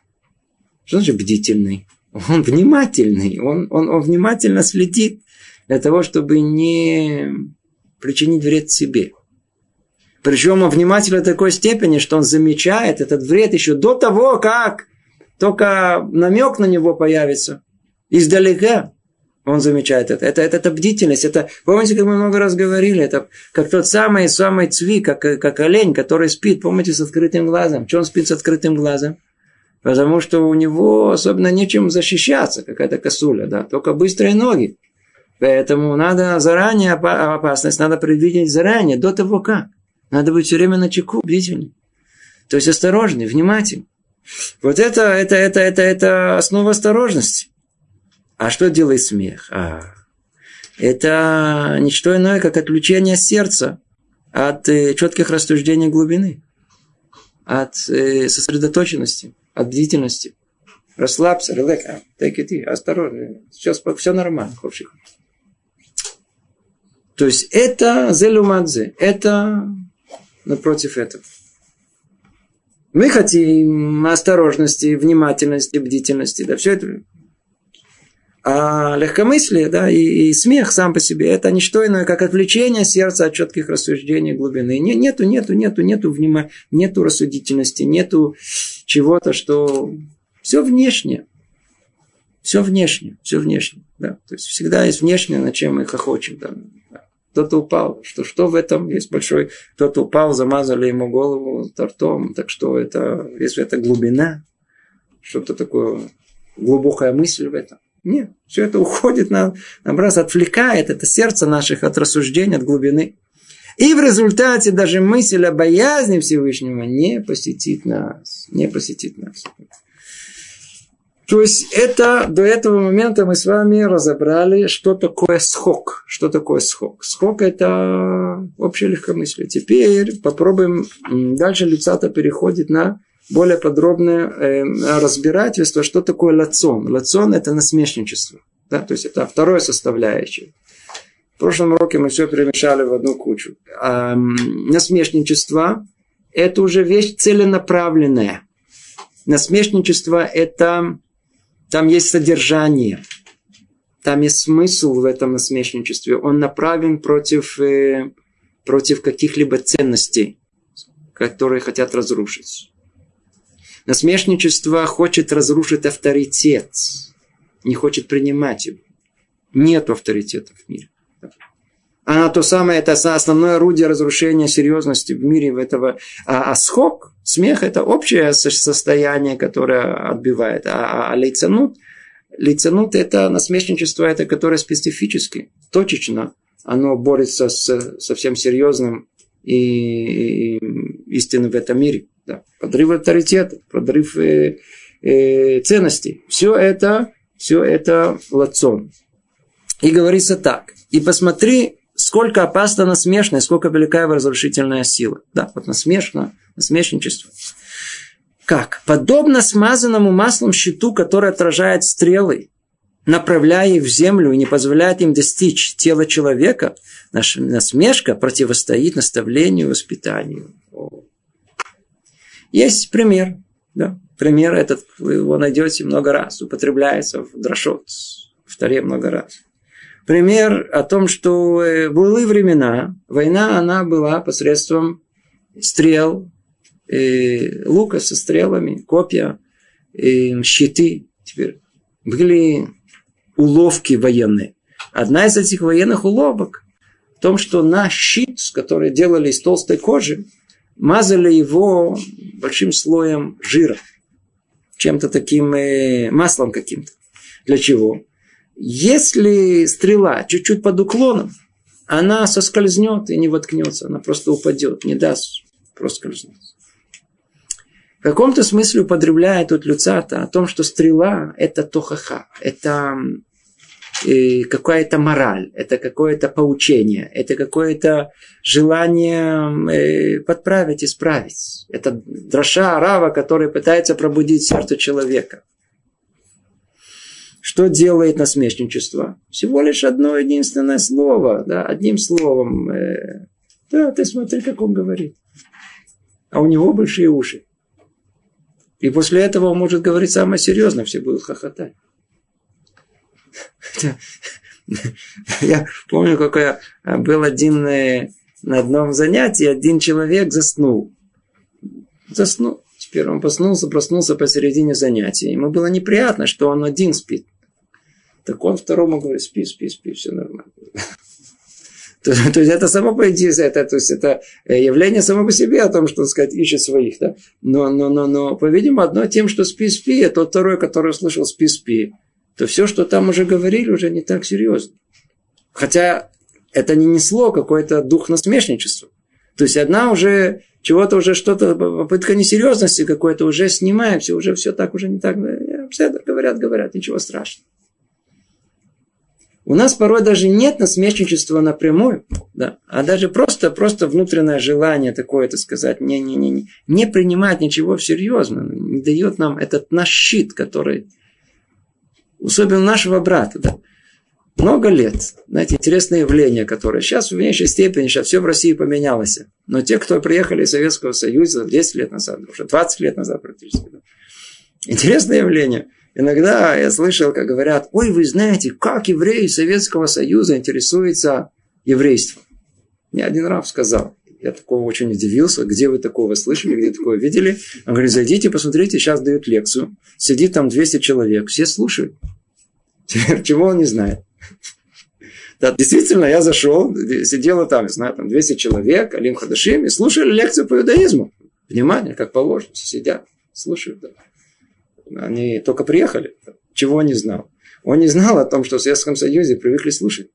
[SPEAKER 1] Что значит бдительный? Он внимательный, он, он, он внимательно следит для того, чтобы не причинить вред себе. Причем он внимательно до такой степени, что он замечает этот вред еще до того, как только намек на него появится. Издалека он замечает это. Это, это, это бдительность. Это, помните, как мы много раз говорили, это как тот самый, самый цви, как, как олень, который спит, помните, с открытым глазом. Что он спит с открытым глазом? Потому что у него особенно нечем защищаться, какая-то косуля, да, только быстрые ноги. Поэтому надо заранее опасность, надо предвидеть заранее, до того как. Надо быть все время на чеку, бдительным. То есть осторожный, внимательный. Вот это, это, это, это, это основа осторожности. А что делает смех? А, это не что иное, как отключение сердца от э, четких рассуждений глубины, от э, сосредоточенности от длительности. Расслабься, релек, а, take it easy, осторожно. Сейчас все нормально, ховших. То есть это зелюмадзе, это напротив этого. Мы хотим осторожности, внимательности, бдительности, да, все это. А легкомыслие, да, и, и смех сам по себе, это не что иное, как отвлечение сердца от четких рассуждений глубины. Не, нету, нету, нету, нету внима, нету рассудительности, нету чего-то, что все внешнее. Все внешнее, все внешнее. Да? То есть всегда есть внешнее, на чем мы хохочем. Да? Кто-то упал. Что, что в этом есть большой... Кто-то упал, замазали ему голову тортом. Так что это, если это глубина, что-то такое, глубокая мысль в этом. Нет, все это уходит, на, наоборот, отвлекает это сердце наших от рассуждений, от глубины. И в результате даже мысль о боязни Всевышнего не посетит нас. Не посетит нас. То есть это до этого момента мы с вами разобрали, что такое схок. Что такое схок? Схок это общее легкомыслие. Теперь попробуем дальше лицата переходит на более подробное э, разбирательство, что такое лацон. Лацон это насмешничество. Да? То есть это второе составляющее. В прошлом уроке мы все перемешали в одну кучу. А, насмешничество – это уже вещь целенаправленная. Насмешничество – это там есть содержание, там есть смысл в этом насмешничестве. Он направлен против, э, против каких-либо ценностей, которые хотят разрушить. Насмешничество хочет разрушить авторитет, не хочет принимать его. Нет авторитета в мире. Она то самое, это основное орудие разрушения серьезности в мире в этого. А, а схок, смех, это общее состояние, которое отбивает. А, а, а лицанут, лицанут это насмешничество, это которое специфически, точечно, оно борется с совсем серьезным и, и истинным в этом мире. Да. Подрыв авторитета, подрыв э, э, ценностей. Все это, все это лацон. И говорится так. И посмотри, сколько опасно насмешно, сколько велика его разрушительная сила. Да, вот насмешно, насмешничество. Как? Подобно смазанному маслом щиту, который отражает стрелы, направляя их в землю и не позволяет им достичь тела человека, наша насмешка противостоит наставлению и воспитанию. Есть пример. Да? Пример этот, вы его найдете много раз, употребляется в Драшот, в Таре много раз. Пример о том, что э, в былые времена война, она была посредством стрел, э, лука со стрелами, копья, э, щиты. Теперь были уловки военные. Одна из этих военных уловок в том, что на щит, который делали из толстой кожи, мазали его большим слоем жира, чем-то таким э, маслом каким-то. Для чего? Если стрела чуть-чуть под уклоном, она соскользнет и не воткнется, она просто упадет, не даст просто скользнуть. В каком-то смысле употребляет тут Люцата о том, что стрела – это тохаха, это какая-то мораль, это какое-то поучение, это какое-то желание э, подправить, исправить. Это дроша арава, который пытается пробудить сердце человека. Что делает насмешничество? Всего лишь одно единственное слово, да, одним словом. Э, да, ты смотри, как он говорит. А у него большие уши. И после этого он может говорить самое серьезное, все будут хохотать. Я помню, какой был один э, на одном занятии, один человек заснул. Заснул. Теперь он проснулся, проснулся посередине занятия. Ему было неприятно, что он один спит. Так он второму говорит, спи, спи, спи, все нормально. То, то есть это само по идее, это, то есть это э, явление само по себе о том, что, так сказать, ищет своих. Да? Но, но, но, но, по-видимому, одно тем, что спи-спи, а тот второй, который услышал спи-спи, то все, что там уже говорили, уже не так серьезно. Хотя это не несло какой-то дух насмешничества. То есть одна уже чего-то уже что-то, попытка несерьезности какой-то уже снимаем, все уже все так уже не так. Все говорят, говорят, ничего страшного. У нас порой даже нет насмешничества напрямую, да, а даже просто, просто внутреннее желание такое, это сказать, не, не, не, не, не принимать ничего всерьез, не дает нам этот наш щит, который, особенно нашего брата, да, много лет, знаете, интересное явление, которое сейчас в меньшей степени, сейчас все в России поменялось. Но те, кто приехали из Советского Союза 10 лет назад, уже 20 лет назад практически, да, интересное явление – Иногда я слышал, как говорят, ой, вы знаете, как евреи Советского Союза интересуются еврейством. Мне один раз сказал, я такого очень удивился, где вы такого слышали, где такое видели. Он говорит, зайдите, посмотрите, сейчас дают лекцию. Сидит там 200 человек, все слушают. Чего он не знает? Да, действительно, я зашел, сидело там, не знаю, там 200 человек, Алим Хадашим, и слушали лекцию по иудаизму. Внимание, как положено, сидят, слушают. Да. Они только приехали. Чего он не знал? Он не знал о том, что в Советском Союзе привыкли слушать.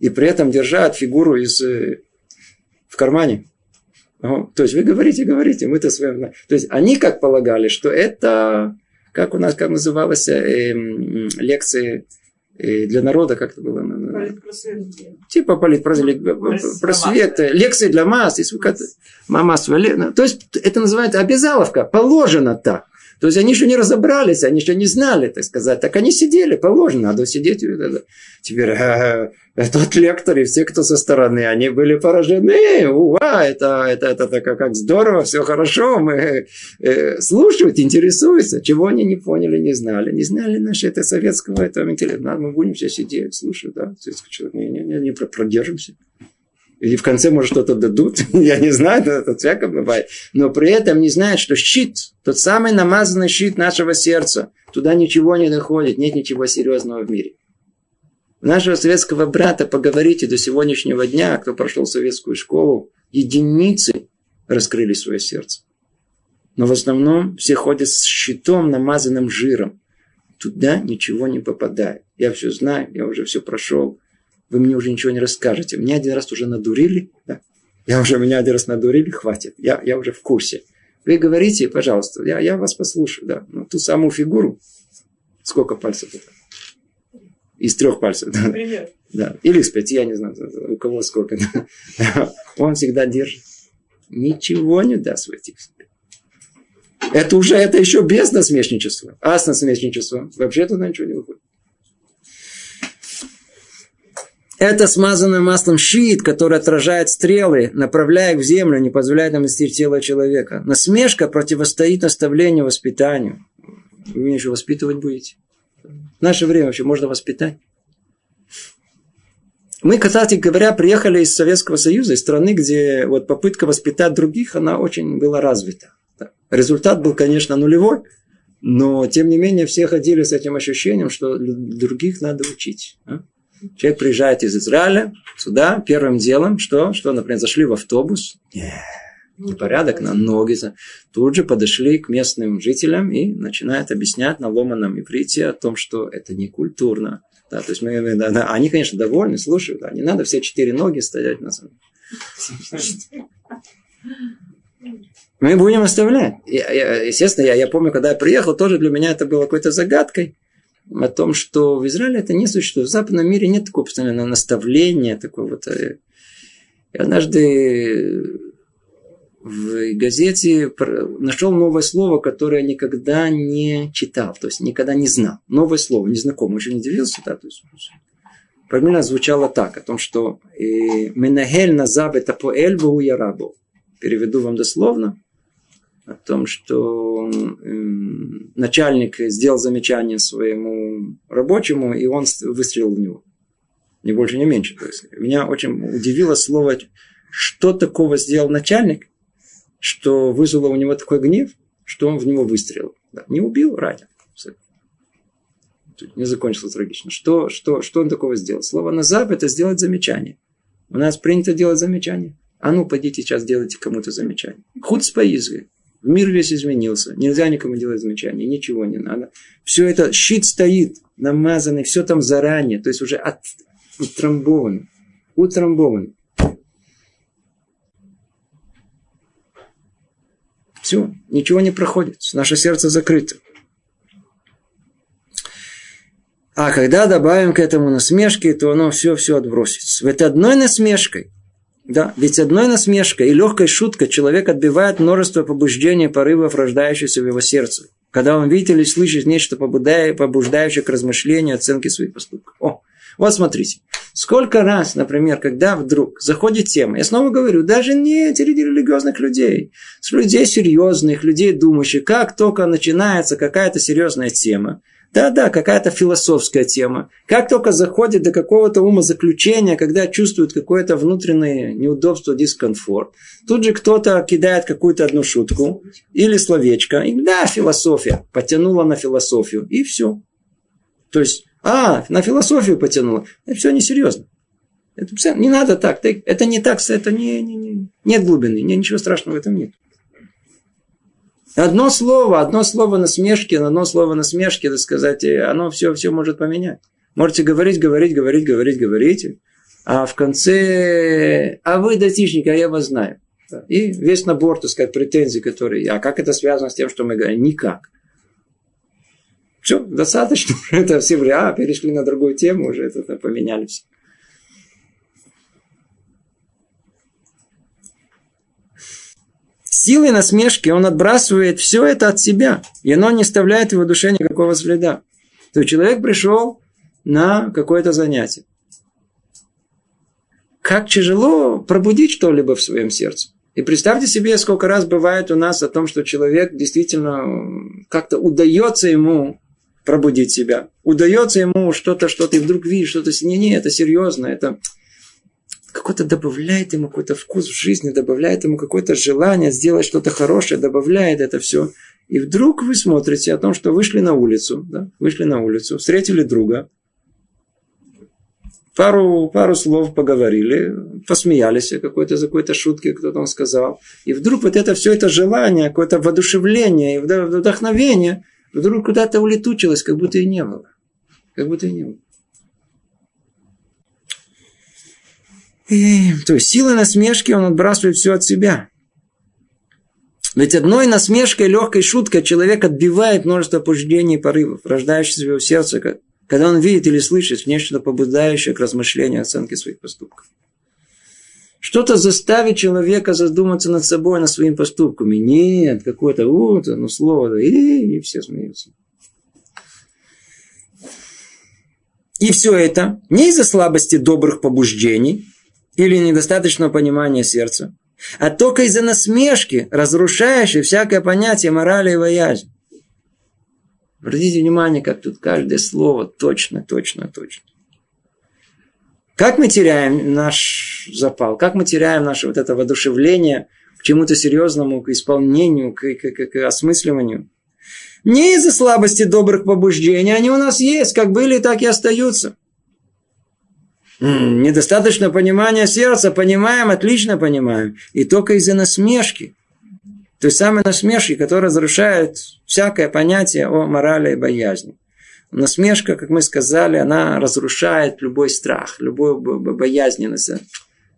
[SPEAKER 1] И при этом держат фигуру из, э, в кармане. Ну, то есть вы говорите, говорите, мы-то с вами... То есть они как полагали, что это, как у нас как называлось, э, лекции э, для народа, как это было? Политпросвет. Типа политпросвет, просвет, лекции для масс. Масс, то есть это называется обязаловка, положено так. То есть они еще не разобрались, они еще не знали, так сказать. Так они сидели, положено, надо сидеть. Теперь э, э, тот лектор и все, кто со стороны, они были поражены. Уа, это, это, это, это как, здорово, все хорошо, мы э, слушают, интересуются. Чего они не поняли, не знали. Не знали наши это советского этого интеллекта. Мы будем все сидеть, слушать, да, не, не, не, не продержимся. Или в конце, может, что-то дадут. Я не знаю, это всякое бывает. Но при этом не знают, что щит, тот самый намазанный щит нашего сердца, туда ничего не доходит, нет ничего серьезного в мире. Нашего советского брата, поговорите до сегодняшнего дня, кто прошел советскую школу, единицы раскрыли свое сердце. Но в основном все ходят с щитом, намазанным жиром. Туда ничего не попадает. Я все знаю, я уже все прошел вы мне уже ничего не расскажете. Меня один раз уже надурили, да? Я уже, меня один раз надурили, хватит. Я, я уже в курсе. Вы говорите, пожалуйста, я, я вас послушаю, да. Ну, ту самую фигуру, сколько пальцев это? Из трех пальцев. Да. Пример. Да. Или из пяти, я не знаю, у кого сколько. Да. Он всегда держит. Ничего не даст в этих это уже, это еще без насмешничества. А с насмешничеством вообще туда ничего не выходит. Это смазанное маслом щит, который отражает стрелы, направляя их в землю, не позволяет нам достичь тела человека. Насмешка противостоит наставлению, воспитанию. Вы меня еще воспитывать будете? В наше время вообще можно воспитать. Мы, кстати говоря, приехали из Советского Союза, из страны, где вот попытка воспитать других, она очень была развита. Результат был, конечно, нулевой, но, тем не менее, все ходили с этим ощущением, что других надо учить. А? Человек приезжает из Израиля сюда, первым делом, что? Что, например, зашли в автобус, непорядок на ноги. Тут же подошли к местным жителям и начинают объяснять на ломаном иврите о том, что это не культурно. Да, то есть мы, да, да, они, конечно, довольны, слушают, да, не надо все четыре ноги стоять на самом Мы будем оставлять. Я, я, естественно, я, я помню, когда я приехал, тоже для меня это было какой-то загадкой о том, что в Израиле это не существует. В западном мире нет такого постоянного наставления, такого вот. Э, я однажды в газете нашел новое слово, которое никогда не читал, то есть никогда не знал. Новое слово, незнакомое, очень удивился. Да, то есть, примерно звучало так, о том, что э, «Менагель назаб это по эльбу ярабу». Переведу вам дословно о том, что начальник сделал замечание своему рабочему, и он выстрелил в него. Ни больше, ни меньше. То есть, меня очень удивило слово, что такого сделал начальник, что вызвало у него такой гнев, что он в него выстрелил. Да, не убил, ранил. Не закончилось трагично. Что, что, что он такого сделал? Слово «назаб» – это сделать замечание. У нас принято делать замечание. А ну, пойдите сейчас делайте кому-то замечание. Худ с поизгой. Мир весь изменился. Нельзя никому делать замечания. Ничего не надо. Все это, щит стоит, намазанный, все там заранее. То есть уже от, утрамбован. Утрамбован. Все, ничего не проходит. Наше сердце закрыто. А когда добавим к этому насмешки, то оно все-все отбросится. Ведь одной насмешкой да, ведь одной насмешкой и легкой шуткой человек отбивает множество побуждений, порывов, рождающихся в его сердце. Когда он видит или слышит нечто побуждающее к размышлению, оценке своих поступков. О, вот смотрите. Сколько раз, например, когда вдруг заходит тема, я снова говорю, даже не среди религиозных людей, с людей серьезных, людей думающих, как только начинается какая-то серьезная тема, да-да, какая-то философская тема. Как только заходит до какого-то умозаключения, когда чувствует какое-то внутреннее неудобство, дискомфорт, тут же кто-то кидает какую-то одну шутку или словечко. И, да, философия. Потянула на философию. И все. То есть, а, на философию потянула. Это все несерьезно. Это, не надо так. Это не так, это не, не, не, нет глубины. Ничего страшного в этом нет. Одно слово, одно слово насмешки, одно слово насмешки, так сказать, оно все, все может поменять. Можете говорить, говорить, говорить, говорить, говорить, а в конце, а вы датичник, а я вас знаю. И весь набор, так сказать, претензий, которые, а как это связано с тем, что мы говорим? Никак. Все, достаточно. Это все а, перешли на другую тему, уже это поменяли все. Силой насмешки он отбрасывает все это от себя, и оно не оставляет его душе никакого следа. То есть человек пришел на какое-то занятие. Как тяжело пробудить что-либо в своем сердце. И представьте себе, сколько раз бывает у нас о том, что человек действительно как-то удается ему пробудить себя. Удается ему что-то, что-то, и вдруг видишь, что-то, не, не, это серьезно, это какой-то добавляет ему какой-то вкус в жизни, добавляет ему какое-то желание сделать что-то хорошее, добавляет это все. И вдруг вы смотрите о том, что вышли на улицу, да, вышли на улицу, встретили друга, пару, пару слов поговорили, посмеялись какой-то, за какой-то шутке, кто-то он сказал. И вдруг вот это все это желание, какое-то воодушевление, вдохновение, вдруг куда-то улетучилось, как будто и не было. Как будто и не было. И, то есть силой насмешки он отбрасывает все от себя. Ведь одной насмешкой, легкой шуткой человек отбивает множество побуждений и порывов, рождающихся в его сердце, когда он видит или слышит нечто побуждающее к размышлению оценке своих поступков. Что-то заставит человека задуматься над собой, над своими поступками. Нет, какое-то вот, ну слово, и, и все смеются. И все это не из-за слабости добрых побуждений или недостаточного понимания сердца, а только из-за насмешки, разрушающей всякое понятие морали и воязни. Обратите внимание, как тут каждое слово точно, точно, точно. Как мы теряем наш запал, как мы теряем наше вот это воодушевление к чему-то серьезному, к исполнению, к, к, к, к осмысливанию. Не из-за слабости добрых побуждений, они у нас есть, как были, так и остаются. Недостаточно понимания сердца, понимаем, отлично понимаем. И только из-за насмешки. То есть самой насмешки, которая разрушает всякое понятие о морали и боязни. Насмешка, как мы сказали, она разрушает любой страх, любую боязненность.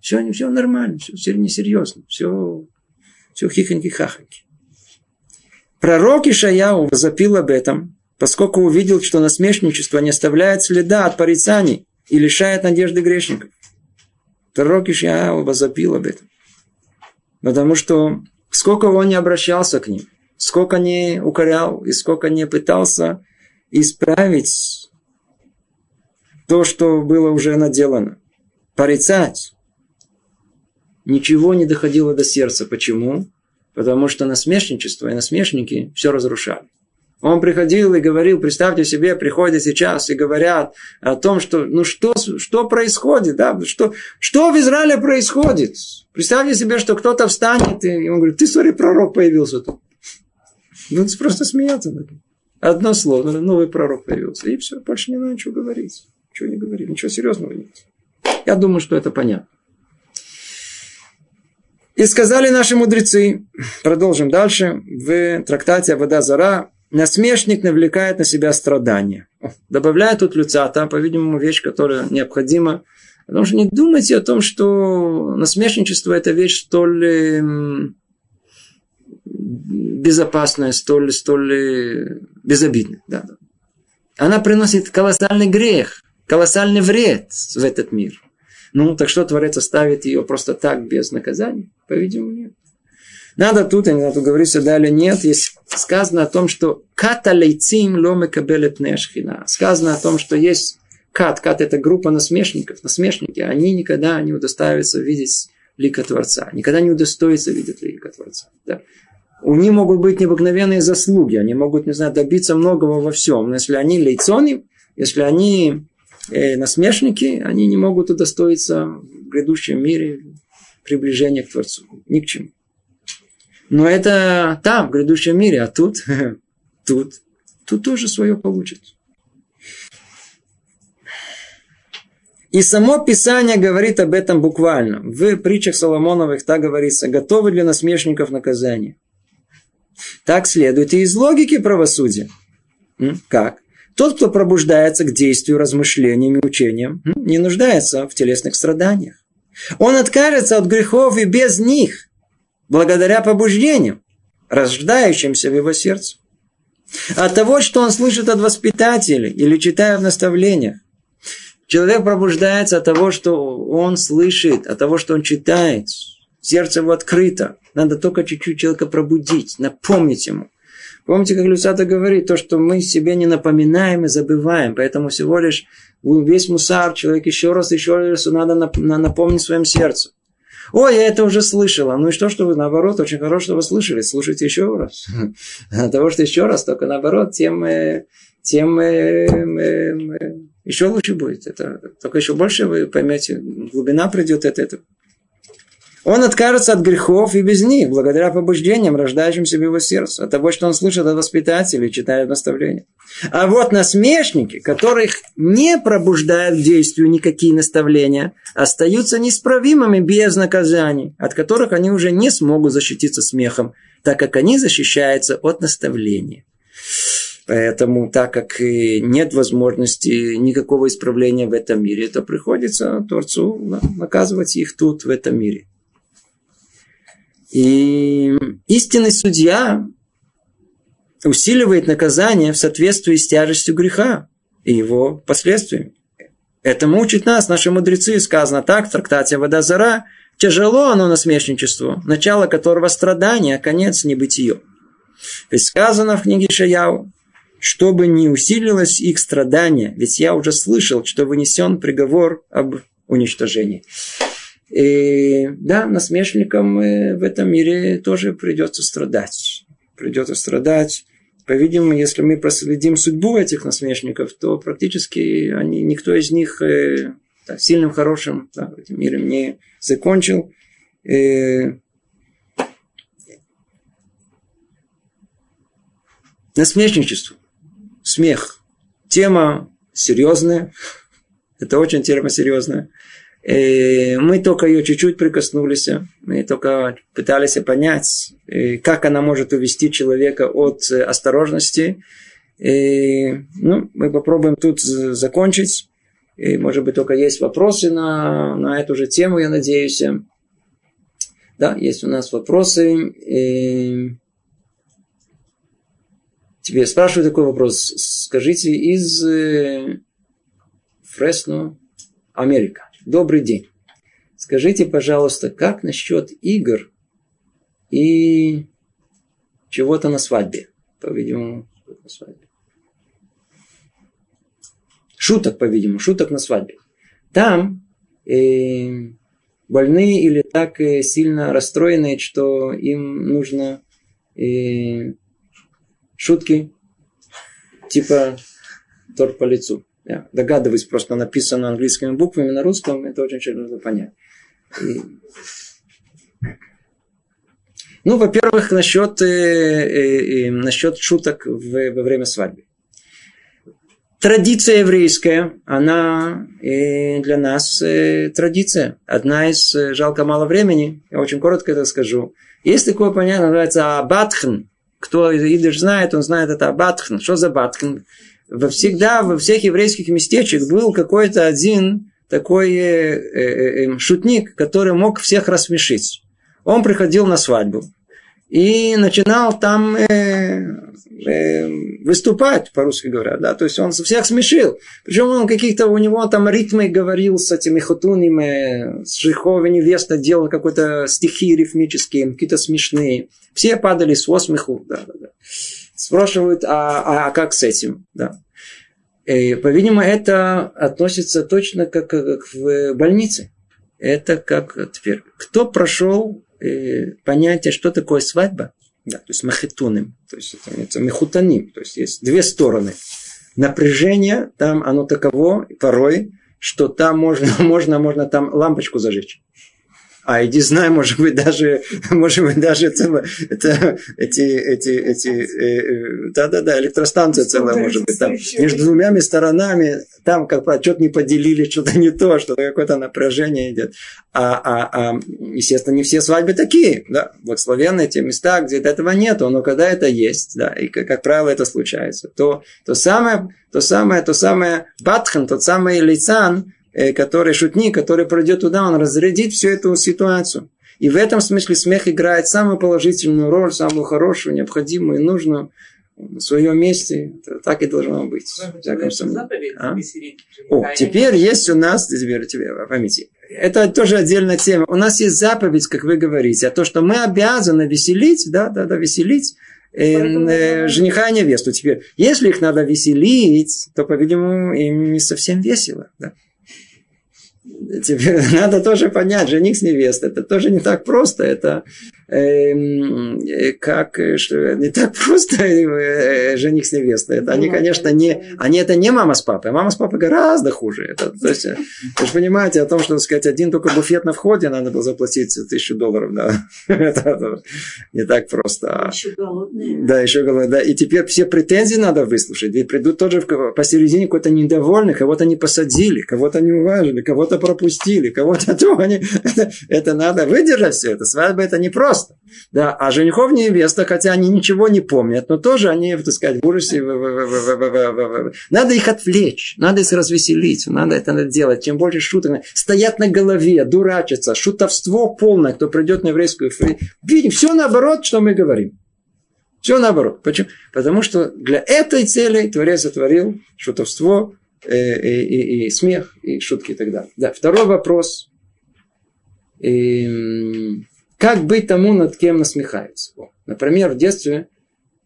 [SPEAKER 1] Все, все нормально, все несерьезно, все, все хихоньки-хахоньки. Пророк Ишаяу возопил об этом, поскольку увидел, что насмешничество не оставляет следа от порицаний и лишает надежды грешников. Пророк Ишаяу возопил об этом. Потому что сколько он не обращался к ним, сколько не укорял и сколько не пытался исправить то, что было уже наделано. Порицать. Ничего не доходило до сердца. Почему? Потому что насмешничество и насмешники все разрушали. Он приходил и говорил, представьте себе, приходят сейчас и говорят о том, что, ну что, что происходит, да, что, что в Израиле происходит. Представьте себе, что кто-то встанет, и он говорит, ты, смотри, пророк появился тут. Ну, просто смеяться. Одно слово, новый пророк появился. И все, больше не надо ничего говорить. Ничего не говорить, ничего серьезного нет. Я думаю, что это понятно. И сказали наши мудрецы, продолжим дальше, в трактате Вода Зара, насмешник навлекает на себя страдания. Добавляет тут люцата, по-видимому, вещь, которая необходима. Потому что не думайте о том, что насмешничество – это вещь столь безопасная, столь, столь э, безобидная. Да. Она приносит колоссальный грех, колоссальный вред в этот мир. Ну, так что Творец оставит ее просто так, без наказания? По-видимому, нет. Надо тут, я не знаю, тут говорится далее, нет, есть сказано о том, что каталейцим ломе кабелет нешхина. Сказано о том, что есть кат. Кат – это группа насмешников. Насмешники, они никогда не удостаиваются видеть лика Творца. Никогда не удостоятся видеть лика Творца. Да? У них могут быть необыкновенные заслуги, они могут, не знаю, добиться многого во всем. Но если они лейцоны, если они э, насмешники, они не могут удостоиться в грядущем мире приближения к Творцу. Ни к чему. Но это там, в грядущем мире, а тут, тут, тут тоже свое получит. И само Писание говорит об этом буквально. В притчах Соломоновых так говорится, готовы для насмешников наказание. Так следует и из логики правосудия. Как? Тот, кто пробуждается к действию, размышлениям и учениям, не нуждается в телесных страданиях. Он откажется от грехов и без них, благодаря побуждениям, рождающимся в его сердце. От того, что он слышит от воспитателей или читая в наставлениях. Человек пробуждается от того, что он слышит, от того, что он читает. Сердце его открыто. Надо только чуть-чуть человека пробудить, напомнить ему. Помните, как Люцата говорит, то, что мы себе не напоминаем и забываем. Поэтому всего лишь весь мусар, человек еще раз, еще раз надо напомнить своем сердцу. Ой, я это уже слышала. Ну и что, что вы наоборот, очень хорошо, что вы слышали. Слушайте еще раз. От того, что еще раз, только наоборот, тем, э, тем э, э, еще лучше будет. Это, только еще больше вы поймете, глубина придет от этого. Он откажется от грехов и без них, благодаря побуждениям, рождающимся в его сердце, от того, что он слышит от воспитателей, читает наставления. А вот насмешники, которых не пробуждают к действию никакие наставления, остаются неисправимыми без наказаний, от которых они уже не смогут защититься смехом, так как они защищаются от наставления. Поэтому, так как нет возможности никакого исправления в этом мире, то приходится Творцу наказывать их тут, в этом мире. И истинный судья усиливает наказание в соответствии с тяжестью греха и его последствиями. Этому учат нас наши мудрецы, сказано так в трактате «Вода зара», тяжело оно насмешничество, начало которого страдания, а конец небытие. Ведь сказано в книге Шаяу, чтобы не усилилось их страдание, ведь я уже слышал, что вынесен приговор об уничтожении. И, да, насмешникам э, в этом мире тоже придется страдать. Придется страдать. По-видимому, если мы проследим судьбу этих насмешников, то практически они, никто из них э, да, сильным, хорошим да, в этом мире не закончил. И, насмешничество, смех. Тема серьезная. Это очень тема серьезная. И мы только ее чуть-чуть прикоснулись. Мы только пытались понять, как она может увести человека от осторожности. И, ну, мы попробуем тут закончить. И, может быть, только есть вопросы на, на эту же тему, я надеюсь. Да, есть у нас вопросы. И... Тебе спрашиваю такой вопрос. Скажите, из э, Фресно, Америка. Добрый день. Скажите, пожалуйста, как насчет игр и чего-то на свадьбе? По-видимому, на свадьбе. Шуток, по-видимому, шуток на свадьбе. Там э, больные или так э, сильно расстроенные, что им нужно э, шутки типа торт по лицу. Я догадываюсь, просто написано английскими буквами на русском, это очень нужно понять. И... Ну, во-первых, насчет, э, э, э, насчет шуток в, во время свадьбы. Традиция еврейская, она э, для нас э, традиция. Одна из, э, жалко мало времени, я очень коротко это скажу. Есть такое понятие, называется абатхн. Кто идиш знает, он знает это абатхн. Что за абатхн? Во всегда во всех еврейских местечек был какой-то один такой э, э, э, эм, шутник, который мог всех рассмешить. Он приходил на свадьбу и начинал там э, э, выступать, по-русски говоря, да, то есть он всех смешил. Причем он каких-то, у него там ритмы говорил с этими хатунами, с Жиховой невеста делал какой-то стихи рифмические, какие-то смешные. Все падали с осмеху, да, да, да спрашивают, а, а, а как с этим? Да. По-видимому, это относится точно как, как в больнице. Это как теперь. Кто прошел э, понятие, что такое свадьба? Да, то есть махетуным, то есть это, это мехутаним, то есть есть две стороны. Напряжение там оно таково порой, что там можно, можно, можно там лампочку зажечь а иди знай, может быть, даже, может быть, даже целое, это, эти, эти, эти, э, э, да-да-да, электростанция целая, может быть, там, между двумя сторонами, там, как что-то не поделили, что-то не то, что какое-то напряжение идет. А, а, а, естественно, не все свадьбы такие, да, благословенные те места, где этого нету, но когда это есть, да, и, как, как правило, это случается, то, то самое, то самое, то самое батхан, тот самый лицан, Э, который шутник, который пройдет туда, он разрядит всю эту ситуацию. И в этом смысле смех играет самую положительную роль, самую хорошую, необходимую и нужную на своем месте. Это так и должно быть. А? О, теперь есть у нас, теперь, теперь поймите, это тоже отдельная тема. У нас есть заповедь, как вы говорите, а то, что мы обязаны веселить, да, да, да, веселить э, э, жениха и невесту. Теперь, если их надо веселить, то, по-видимому, им не совсем весело. Да? Теперь надо тоже понять, жених с невестой, это тоже не так просто, это Эм, э, как, э, что не так просто э, жених с невестой. Это они, конечно, не, они это не мама с папой. Мама с папой гораздо хуже. Это, то есть, вы же понимаете о том, что, так сказать, один только буфет на входе надо было заплатить тысячу долларов. Да. Это, не так просто.
[SPEAKER 4] Еще голодные.
[SPEAKER 1] Да, еще голодные. Да. И теперь все претензии надо выслушать. Ведь придут тоже посередине какой-то недовольный, кого-то не посадили, кого-то не уважили, кого-то пропустили, кого-то то. Они, это, это надо выдержать все это. Свадьба это не просто просто. Да, а женихов невеста, хотя они ничего не помнят, но тоже они, так сказать, в ужасе. Надо их отвлечь, надо их развеселить, надо это надо делать. Чем больше шуток, стоят на голове, дурачатся, шутовство полное, кто придет на еврейскую Видим, все наоборот, что мы говорим. Все наоборот. Почему? Потому что для этой цели Творец сотворил шутовство, и, и, и смех, и шутки и так далее. Да, второй вопрос. И, как быть тому, над кем насмехаются? Например, в детстве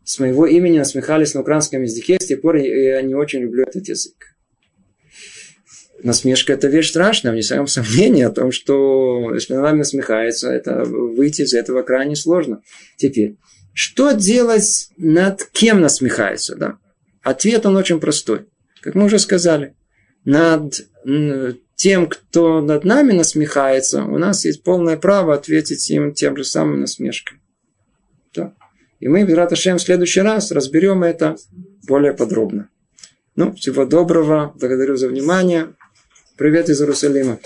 [SPEAKER 1] с моего имени насмехались на украинском языке, с тех пор я не очень люблю этот язык. Насмешка – это вещь страшная, вне всяком сомнении о том, что если над нами насмехается, это выйти из этого крайне сложно. Теперь, что делать над кем насмехается? Да? Ответ он очень простой. Как мы уже сказали, над тем, кто над нами насмехается, у нас есть полное право ответить им тем же самым насмешкой. Да. И мы, Бират Ашем, в следующий раз разберем это более подробно. Ну, всего доброго, благодарю за внимание. Привет из Иерусалима.